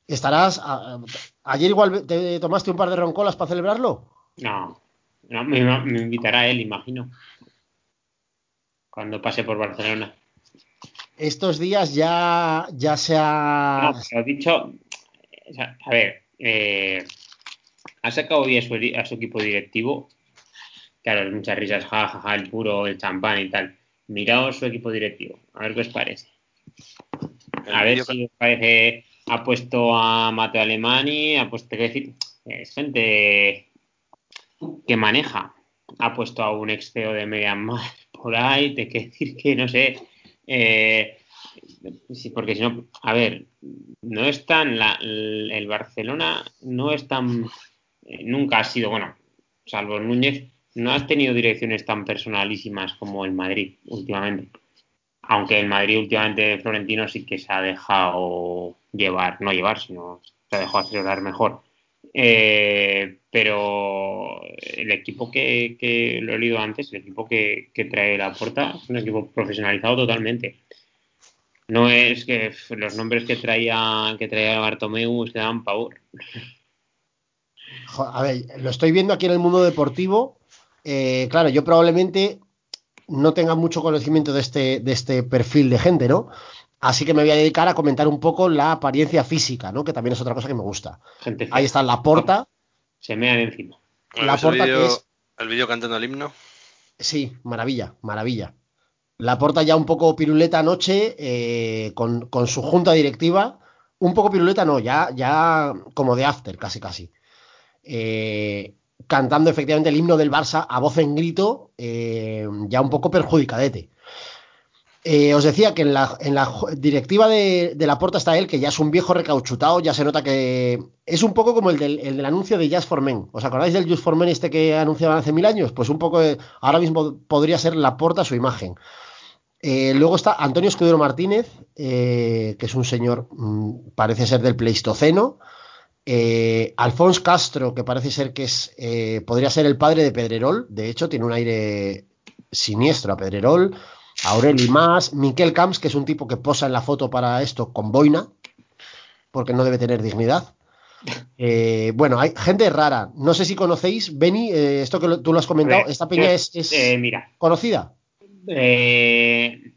¿Estarás... a- ayer igual te tomaste un par de roncolas para celebrarlo? No, no me, me invitará él, imagino. Cuando pase por Barcelona. Estos días ya, ya se ha... No, pero dicho, a ver, eh, ha sacado hoy a su, a su equipo directivo. Claro, muchas risas, jajaja, ja, ja, el puro, el champán y tal. Miraos su equipo directivo, a ver qué os parece. A ver vídeo si os parece. Ha puesto a Mateo Alemani, ha puesto, decir, es gente que maneja. Ha puesto a un ex CEO de Mediamar por ahí, te que decir que no sé. Eh, porque si no, a ver, no es tan la, el el Barcelona no es tan eh, nunca ha sido bueno salvo Núñez no has tenido direcciones tan personalísimas como el Madrid últimamente aunque el Madrid últimamente Florentino sí que se ha dejado llevar no llevar sino se ha dejado asesorar mejor Eh, pero el equipo que, que lo he leído antes el equipo que, que trae la puerta es un equipo profesionalizado totalmente no es que los nombres que traía que traía Bartomeu se daban pavor. A ver, lo estoy viendo aquí en el mundo deportivo. Eh, claro, yo probablemente no tenga mucho conocimiento de este, de este perfil de gente, ¿no? Así que me voy a dedicar a comentar un poco la apariencia física, ¿no? Que también es otra cosa que me gusta. Gente. Ahí está la porta. Se mean encima. ¿Has La Porta que es- el vídeo cantando el himno? Sí, maravilla, maravilla. La porta ya un poco piruleta anoche eh, con, con su junta directiva. Un poco piruleta no, ya, ya como de after, casi casi. Eh, cantando efectivamente el himno del Barça a voz en grito, eh, ya un poco perjudicadete. Eh, os decía que en la, directiva de, la porta está él, que ya es un viejo recauchutado, ya se nota que es un poco como el del, el del anuncio de Jazz for Men. ¿Os acordáis del Just for Men este que anunciaban hace mil años? Pues un poco, de- ahora mismo podría ser la porta su imagen. Eh, luego está Antonio Escudero Martínez, eh, que es un señor, mm, parece ser del Pleistoceno. Eh, Alfonso Castro, que parece ser que es, eh, podría ser el padre de Pedrerol, de hecho, tiene un aire siniestro a Pedrerol. Aureli Más, Miquel Camps, que es un tipo que posa en la foto para esto con boina, porque no debe tener dignidad. Eh, bueno, hay gente rara. No sé si conocéis, Beni, eh, esto que lo- tú lo has comentado, ver, esta peña es, es eh, mira, conocida. el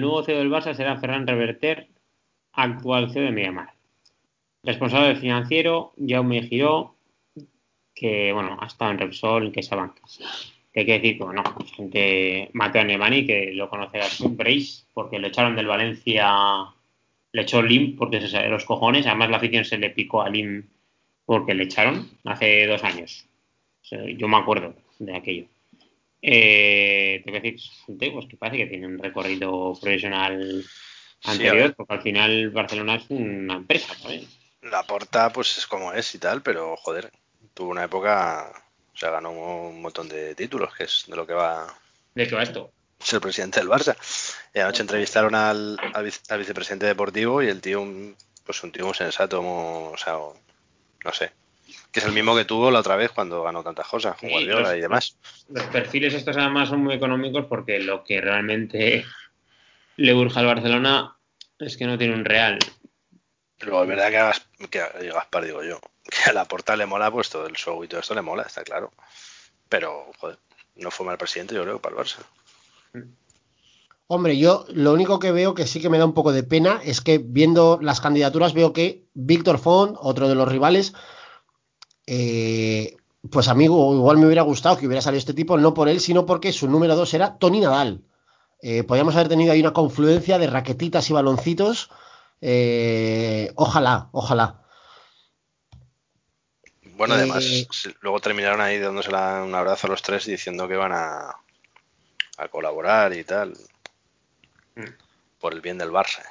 nuevo CEO del Barça será Ferran Reverter, actual CEO de Mediamar. Responsable financiero, Jaume Giró, que bueno, ha estado en Repsol, en CaixaBank. Que hay que decir bueno, gente, Mateo Alemani, que lo conocerás Brace, porque lo echaron del Valencia, le echó Lim porque se salió los cojones, además la afición se le picó a Lim porque le echaron hace dos años. O sea, yo me acuerdo de aquello. Eh, tengo que decir, gente pues, que parece que tiene un recorrido profesional anterior, porque al final Barcelona es una empresa también. La porta, pues es como es y tal, pero joder, tuvo una época, o sea, ganó un montón de títulos, que es de lo que va ¿De qué va esto? ser presidente del Barça. Y anoche entrevistaron al, al, vice- al vicepresidente deportivo y el tío, un- pues un tío muy sensato, o sea, no sé. Que es el mismo que tuvo la otra vez cuando ganó tantas cosas, con Sí, Guardiola los- y demás. Los perfiles estos además son muy económicos porque lo que realmente le urge al Barcelona es que no tiene un real. Luego es verdad que a Gaspar, digo yo, que a la porta le mola pues todo el show y todo esto le mola, está claro. Pero, joder, no fue mal presidente, yo creo, para el Barça. Hombre, yo lo único que veo que sí que me da un poco de pena es que viendo las candidaturas veo que Víctor Font, otro de los rivales, eh, pues a mí igual me hubiera gustado que hubiera salido este tipo, no por él, sino porque su número dos era Tony Nadal. Eh, podríamos haber tenido ahí una confluencia de raquetitas y baloncitos. Eh, ojalá, ojalá. Bueno, Eh, además, luego terminaron ahí dándose la- un abrazo a los tres diciendo que van a, a colaborar y tal. Mm. Por el bien del Barça.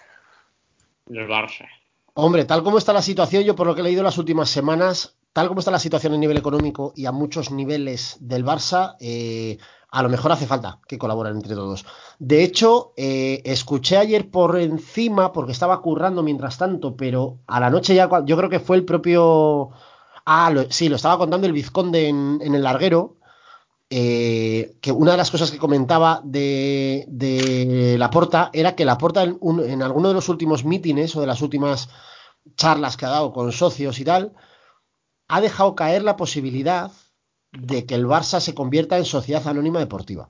Los Barça. Hombre, tal como está la situación, yo por lo que he leído las últimas semanas, tal como está la situación a nivel económico y a muchos niveles del Barça, eh, a lo mejor hace falta que colaboren entre todos. De hecho, eh, escuché ayer por encima, porque estaba currando mientras tanto, pero a la noche ya, yo creo que fue el propio... Ah, sí, lo estaba contando el vizconde en, el larguero, eh, que una de las cosas que comentaba de, de Laporta era que Laporta en, un- en alguno de los últimos mítines o de las últimas charlas que ha dado con socios y tal, ha dejado caer la posibilidad de que el Barça se convierta en sociedad anónima deportiva.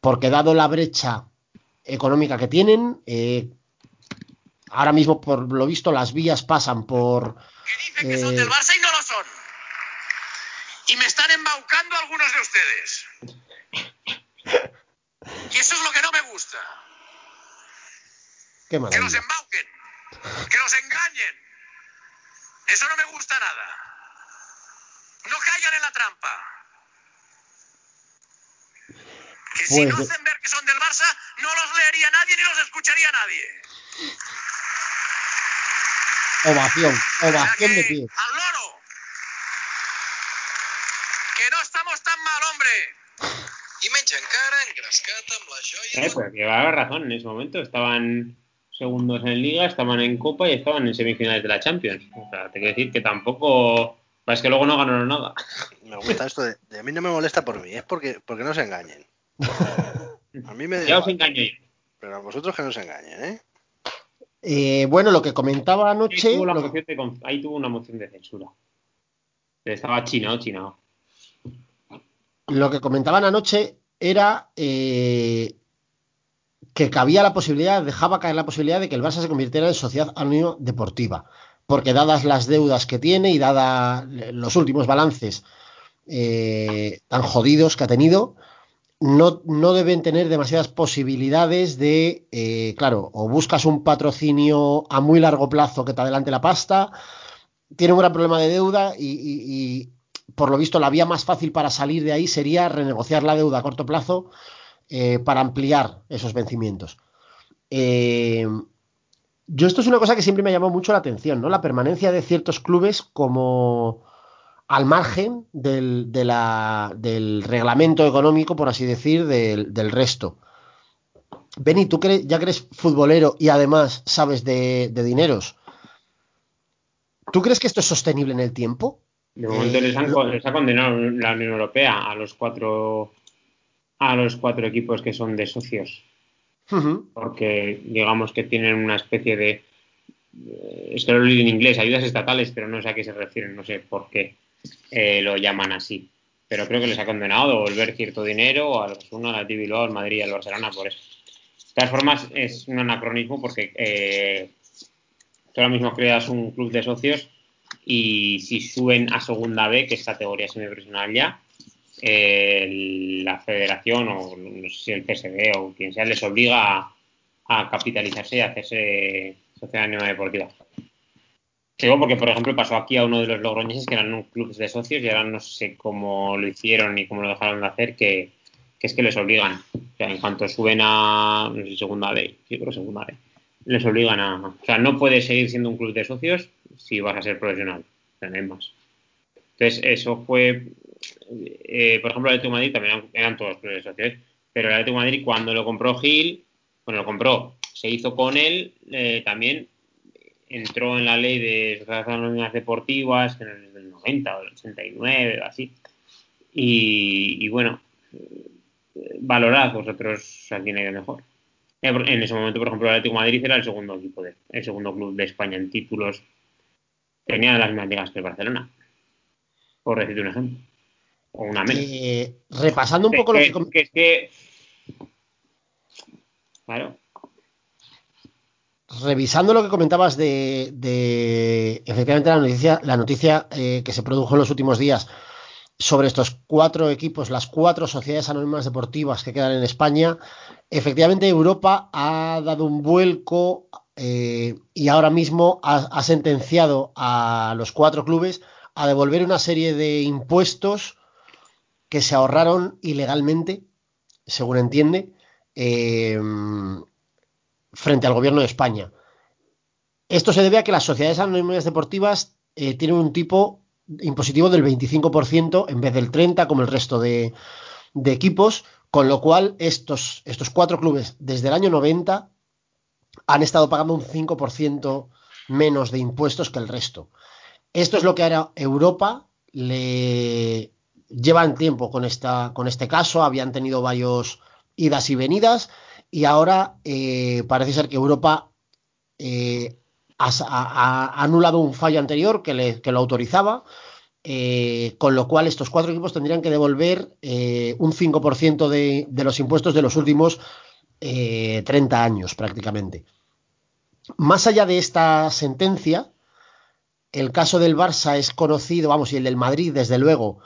Porque dado la brecha económica que tienen, eh, ahora mismo por lo visto las vías pasan por... Que dicen que son Eh. del Barça y no lo son. Y me están embaucando algunos de ustedes. Y eso es lo que no me gusta. Qué Que los maravilla. embauquen. Que los engañen. Eso no me gusta nada. No caigan en la trampa. Que si Pues no hacen ver que son del Barça, no los leería nadie ni los escucharía nadie. Ovación, O sea ovación de pie. al loro. Que no estamos tan mal, hombre. I menys encara engrescat amb la joia Eh, pero que va a haber razón, en ese momento estaban segundos en Liga, estaban en Copa y estaban en semifinales de la Champions. O sea, te quiero decir que tampoco... Es que luego no ganaron nada. Me gusta esto de, de a mí no me molesta por mí, es porque, porque no se engañen. A mí me Ya os engaño yo. pero a vosotros que no se engañen, ¿eh? Eh, bueno, lo que comentaba Ahí anoche, tuvo, lo de con- ahí tuvo una moción de censura. Estaba chinado, chinado. lo que comentaban anoche era eh, que cabía la posibilidad, dejaba caer la posibilidad de que el Barça se convirtiera en sociedad anónima deportiva. Porque dadas las deudas que tiene y dadas los últimos balances eh, tan jodidos que ha tenido, no, no deben tener demasiadas posibilidades de, eh, claro, o buscas un patrocinio a muy largo plazo que te adelante la pasta, tiene un gran problema de deuda y, por lo visto la vía más fácil para salir de ahí sería renegociar la deuda a corto plazo eh, para ampliar esos vencimientos. Eh, yo esto es una cosa que siempre me llamó mucho la atención, ¿no? La permanencia de ciertos clubes como al margen del, de la- del reglamento económico, por así decir, del, del resto. Benny, tú que ya que eres futbolero y además sabes de, de dineros, ¿tú crees que esto es sostenible en el tiempo? De momento Eh, les, han, lo- co- les ha condenado la Unión Europea a los cuatro a los cuatro equipos que son de socios. Porque digamos que tienen una especie de eh, es que lo leí en inglés, ayudas estatales, pero no sé a qué se refieren, no sé por qué eh, lo llaman así. Pero creo que les ha condenado a devolver cierto dinero al Osasuna, al Athletic Bilbao, al Madrid y al Barcelona por eso. De todas formas, es un anacronismo porque eh, tú ahora mismo creas un club de socios y si suben a segunda B, que es categoría semiprofesional ya, la federación o no sé si el PSB o quien sea les obliga a, capitalizarse y a hacerse sociedad anónima deportiva. Digo porque, por ejemplo, pasó aquí a uno de los logroñeses que eran un club de socios y ahora no sé cómo lo hicieron ni cómo lo dejaron de hacer, que, es que les obligan. O sea, en cuanto suben a, segunda B, sí, creo segunda B, les obligan a... O sea, no puedes seguir siendo un club de socios si vas a ser profesional. O más. Entonces, eso fue eh, por ejemplo, el Atlético de Madrid también eran, eran todos clubes socios, pero el Atlético de Madrid cuando lo compró Gil, bueno, lo compró, se hizo con él, eh, también entró en la ley de sociedades anónimas deportivas en el del 90 o el 89 o así. Y, bueno, eh, valorad vosotros a quién hay mejor. Eh, En ese momento, por ejemplo, el Atlético de Madrid era el segundo equipo de, el segundo club de España en títulos. Tenía las mismas ligas que el Barcelona. Por decirte un ejemplo. O una menos. Eh, repasando un poco lo que, que que. Claro. revisando lo que comentabas de, de, efectivamente la noticia, la noticia eh, que se produjo en los últimos días sobre estos cuatro equipos, las cuatro sociedades anónimas deportivas que quedan en España, efectivamente Europa ha dado un vuelco eh, y ahora mismo ha, ha sentenciado a los cuatro clubes a devolver una serie de impuestos que se ahorraron ilegalmente, según entiende, eh, frente al gobierno de España. Esto se debe a que las sociedades anónimas deportivas eh, tienen un tipo impositivo del 25% en vez del 30% como el resto de, equipos, con lo cual estos, estos cuatro clubes desde el año 90 han estado pagando un 5% menos de impuestos que el resto. Esto es lo que ahora Europa le llevan tiempo con, esta, con este caso, habían tenido varios idas y venidas y ahora eh, parece ser que Europa eh, ha, anulado un fallo anterior que, le- que lo autorizaba, eh, con lo cual estos cuatro equipos tendrían que devolver eh, un 5% de, de los impuestos de los últimos eh, 30 años prácticamente. Más allá de esta sentencia, el caso del Barça es conocido, vamos, y el del Madrid, desde luego,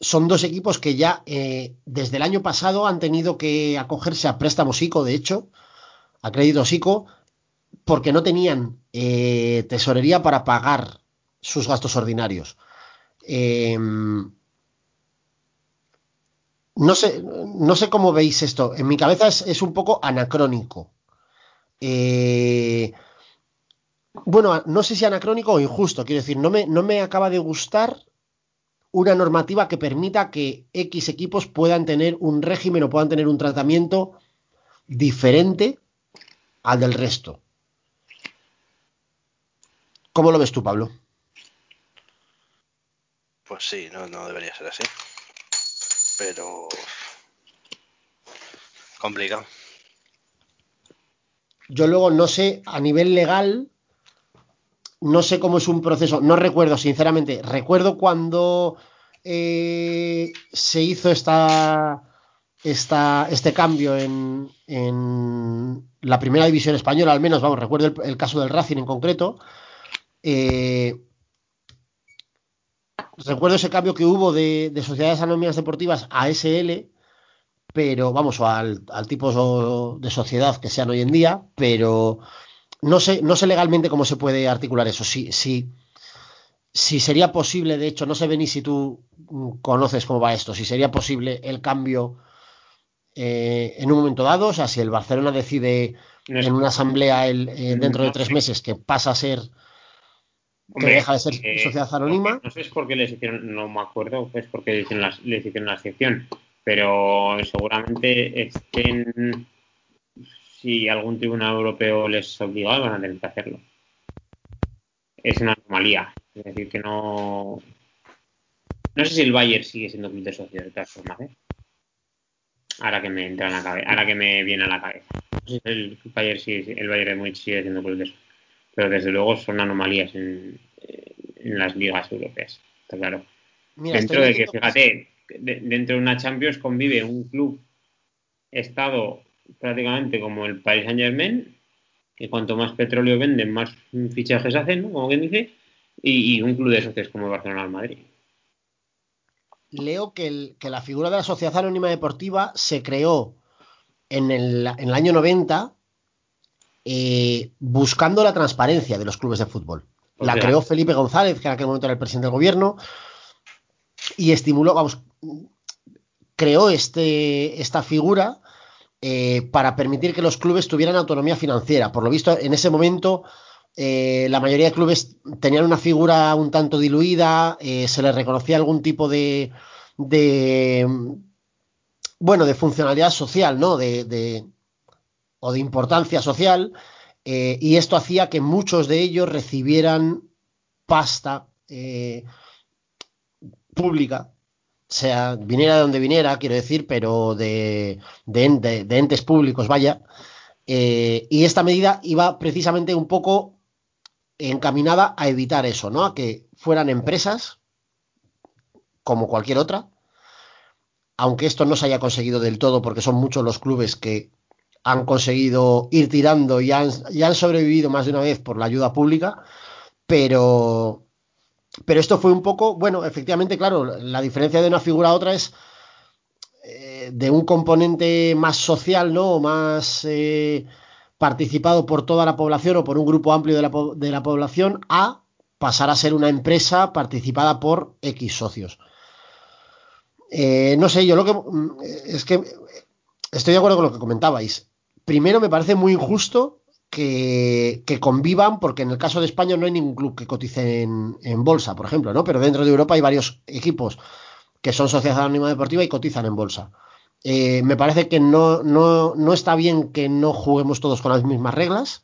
son dos equipos que ya eh, desde el año pasado han tenido que acogerse a préstamos ICO, de hecho, a créditos ICO, porque no tenían eh, tesorería para pagar sus gastos ordinarios. Eh, no, sé, no sé cómo veis esto. En mi cabeza es, es un poco anacrónico. Eh, bueno, no sé si anacrónico o injusto, quiero decir, no me, no me acaba de gustar una normativa que permita que X equipos puedan tener un régimen o puedan tener un tratamiento diferente al del resto. ¿Cómo lo ves tú, Pablo? Pues sí, no, no debería ser así. Pero. Complicado. Yo luego no sé, a nivel legal, no sé cómo es un proceso, no recuerdo, sinceramente, recuerdo cuando eh, se hizo esta, esta, este cambio en, en la primera división española, al menos, vamos, recuerdo el, el caso del Racing en concreto. eh, recuerdo ese cambio que hubo de, de sociedades anónimas deportivas a SL, pero vamos, o al, al tipo de sociedad que sean hoy en día, pero no sé, no sé legalmente cómo se puede articular eso. Si, si, si sería posible, de hecho, no sé, Beni, si tú mm, conoces cómo va esto, si sería posible el cambio eh, en un momento dado, o sea, si el Barcelona decide en una asamblea el- eh, dentro de tres meses que pasa a ser que Hombre, deja de ser eh, sociedad anónima. No sé es porque les hicieron, no me acuerdo, es porque les hicieron, la, les hicieron la sección, pero seguramente estén, si algún tribunal europeo les obligaba, van a tener que hacerlo. Es una anomalía, es decir, que no. No sé si el Bayern sigue siendo club de socios de todas formas, ¿eh? Ahora que me entra en la cabeza, ahora que me viene a la cabeza. No sé si el Bayern sigue, el Bayern de Múnich sigue siendo club de socios pero desde luego son anomalías en, en las ligas europeas, está claro. Mira, dentro de que, fíjate, de- dentro de una Champions convive un club estado prácticamente como el Paris Saint Germain, que cuanto más petróleo venden, más fichajes hacen, ¿no? como quien dice, y, y un club de socios como el Barcelona al Madrid. leo que, el- que la figura de la Sociedad Anónima Deportiva se creó en el, en el año 90 eh, buscando la transparencia de los clubes de fútbol. O La sea- creó Felipe González, que en aquel momento era el presidente del gobierno, y estimuló, vamos, creó este, esta figura eh, para permitir que los clubes tuvieran autonomía financiera. Por lo visto, en ese momento eh, la mayoría de clubes tenían una figura un tanto diluida, eh, se les reconocía algún tipo de, bueno, de funcionalidad social, ¿no? O de importancia social. y esto hacía que muchos de ellos recibieran pasta pública, sea, viniera de donde viniera, quiero decir, pero de, de, de entes públicos, vaya. Eh, y esta medida iba precisamente un poco encaminada a evitar eso, ¿no? A que fueran empresas como cualquier otra, aunque esto no se haya conseguido del todo porque son muchos los clubes que han conseguido ir tirando y han, y han sobrevivido más de una vez por la ayuda pública, pero, pero esto fue un poco, bueno, efectivamente, claro, la diferencia de una figura a otra es eh, de un componente más social, ¿no? Más eh, participado por toda la población o por un grupo amplio de la, de la población a pasar a ser una empresa participada por X socios. Eh, no sé, yo lo que mm, es que estoy de acuerdo con lo que comentabais. Primero, me parece muy injusto que, convivan, porque en el caso de España no hay ningún club que cotice en, bolsa, por ejemplo, ¿no? Pero dentro de Europa hay varios equipos que son sociedad anónima deportiva y cotizan en bolsa. Eh, me parece que no, no, no está bien que no juguemos todos con las mismas reglas.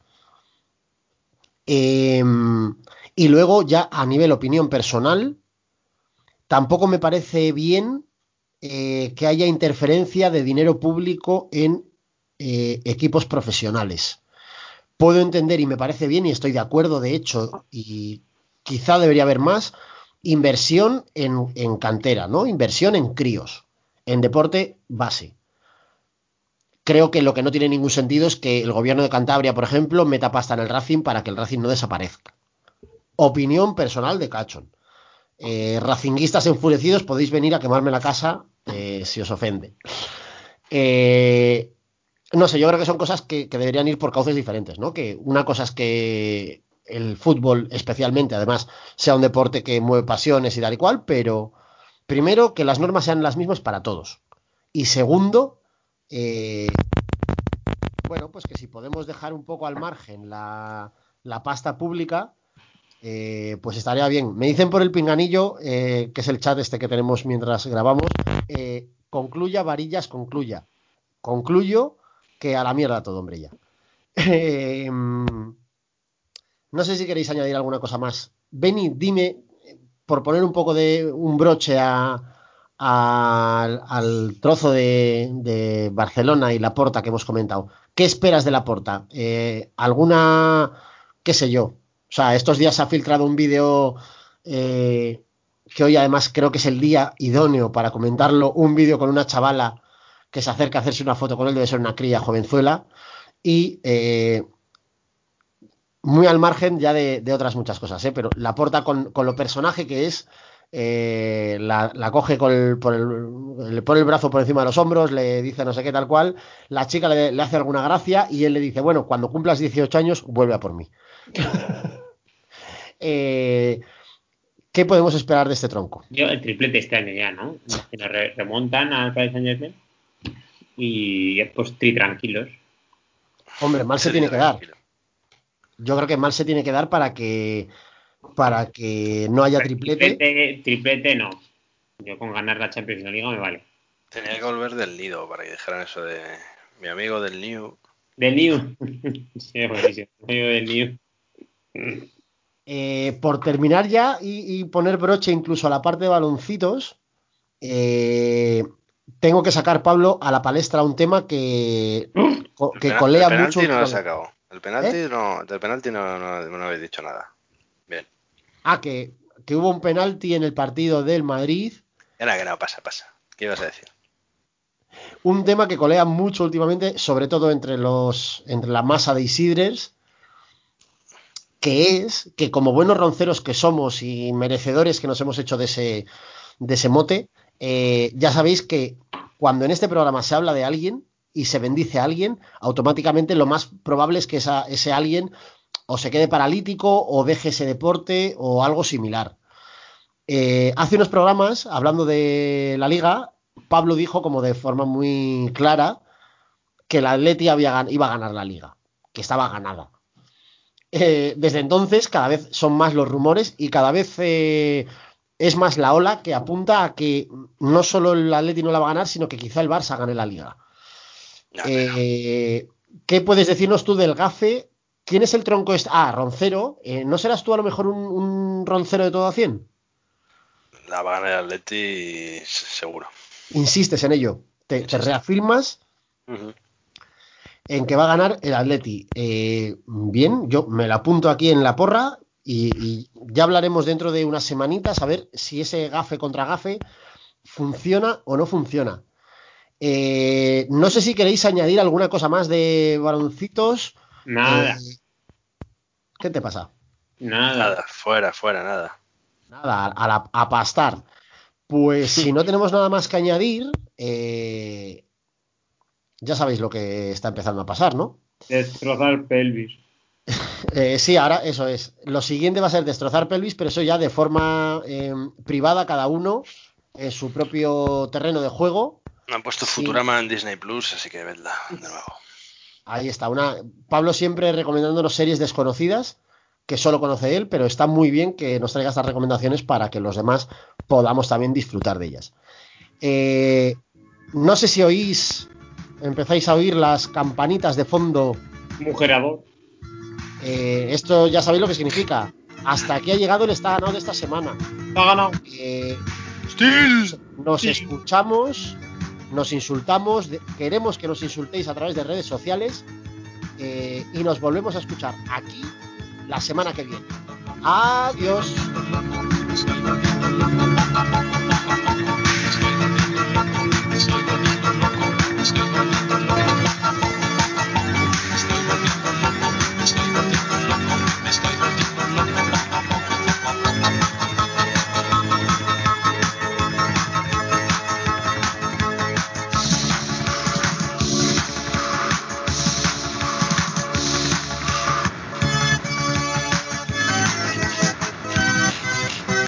Eh, y luego, ya a nivel opinión personal, tampoco me parece bien eh, que haya interferencia de dinero público en eh, equipos profesionales. Puedo entender y me parece bien y estoy de acuerdo, de hecho, y quizá debería haber más inversión en, cantera, ¿no? Inversión en críos, en deporte base. Creo que lo que no tiene ningún sentido es que el gobierno de Cantabria, por ejemplo, meta pasta en el Racing para que el Racing no desaparezca. Opinión personal de Cachon. Eh, racinguistas enfurecidos, podéis venir a quemarme la casa eh, si os ofende. Eh, no sé, yo creo que son cosas que, que deberían ir por cauces diferentes, ¿no? Que una cosa es que el fútbol, especialmente, además, sea un deporte que mueve pasiones y tal y cual, pero primero que las normas sean las mismas para todos. Y segundo, eh, bueno, pues que si podemos dejar un poco al margen la, la pasta pública, eh, pues estaría bien. Me dicen por el pinganillo, eh, que es el chat este que tenemos mientras grabamos, eh, concluya, varillas, concluya. Concluyo que a la mierda todo, hombre, ya. Eh, no sé si queréis añadir alguna cosa más. Beni, dime, por poner un poco de un broche a, al trozo de, de Barcelona y la porta que hemos comentado, ¿qué esperas de la porta? Eh, ¿Alguna, qué sé yo? O sea, estos días se ha filtrado un vídeo eh, que hoy además creo que es el día idóneo para comentarlo, un vídeo con una chavala que se acerca a hacerse una foto con él, debe ser una cría jovenzuela, y eh, muy al margen ya de, otras muchas cosas, ¿eh? pero la porta con, con lo personaje que es, eh, la, la coge con el- por el- le pone el brazo por encima de los hombros, le dice no sé qué tal cual, la chica le, hace alguna gracia y él le dice, bueno, cuando cumplas 18 años, vuelve a por mí. Eh, ¿Qué podemos esperar de este tronco? Yo, el triplete este año ya, ¿no? Remontan al Paris Saint y pues tri tranquilos. Hombre, mal se tiene que dar. Yo creo que mal se tiene que dar para que para que no haya triplete. Triplete, triplete no. Yo con ganar la Champions League me vale. Tenía que volver del nido para que dijeran eso de mi amigo del New. Del New. sí, buenísimo. Amigo del New. Eh, por terminar ya y, y poner broche incluso a la parte de baloncitos, eh, tengo que sacar, Pablo, a la palestra un tema que, El que colea el penalti mucho. no lo he sacado. El penalti no, del penalti no, no, no habéis dicho nada. Bien. Ah, que, que hubo un penalti en el partido del Madrid, Era que no, pasa, pasa. ¿Qué ibas a decir? un tema que colea mucho últimamente, sobre todo entre los entre la masa de Isidres, que es que como buenos ronceros que somos y merecedores que nos hemos hecho de ese, de ese mote, eh, ya sabéis que cuando en este programa se habla de alguien y se bendice a alguien, automáticamente lo más probable es que ese alguien o se quede paralítico o deje ese deporte o algo similar. Eh, hace unos programas, hablando de la liga, Pablo dijo como de forma muy clara que el Atleti iba a ganar la liga, que estaba ganada. Eh, desde entonces cada vez son más los rumores y cada vez es más la ola que apunta a que no solo el Atleti no la va a ganar, sino que quizá el Barça gane la liga. No, Eh, ¿Qué puedes decirnos tú del gafe ¿Quién es el tronco este? Ah, Roncero. Eh, ¿No serás tú a lo mejor un, un roncero de todo a 100? La va a ganar el Atleti seguro. Insistes en ello. Te, te reafirmas en que va a ganar el Atleti. Eh, bien, yo me lo apunto aquí en la porra y, y ya hablaremos dentro de unas semanitas a ver si ese gafe contra gafe funciona o no funciona. Eh, no sé si queréis añadir alguna cosa más de baloncitos. Nada, Eh, ¿Qué te pasa? nada. Nada, fuera, fuera, nada. Nada, a, la- a pastar. Pues si no tenemos nada más que añadir, eh, ya sabéis lo que está empezando a pasar, ¿no? Destrozar pelvis. Eh, sí, ahora eso es. Lo siguiente va a ser destrozar pelvis, pero eso ya de forma eh, privada, cada uno en su propio terreno de juego. Han puesto Sí. Futurama en Disney Plus, así que vedla de nuevo. Ahí está. Una... Pablo siempre recomendándonos series desconocidas que solo conoce él, pero está muy bien que nos traiga estas recomendaciones para que los demás podamos también disfrutar de ellas. Eh, no sé si oís, empezáis a oír las campanitas de fondo. Mujerador. Eh, esto ya sabéis lo que significa. Hasta aquí ha llegado el está ganado de esta semana. Ha ganado. Eh, nos escuchamos, nos insultamos, queremos que nos insultéis a través de redes sociales eh, y nos volvemos a escuchar aquí la semana que viene. Adiós.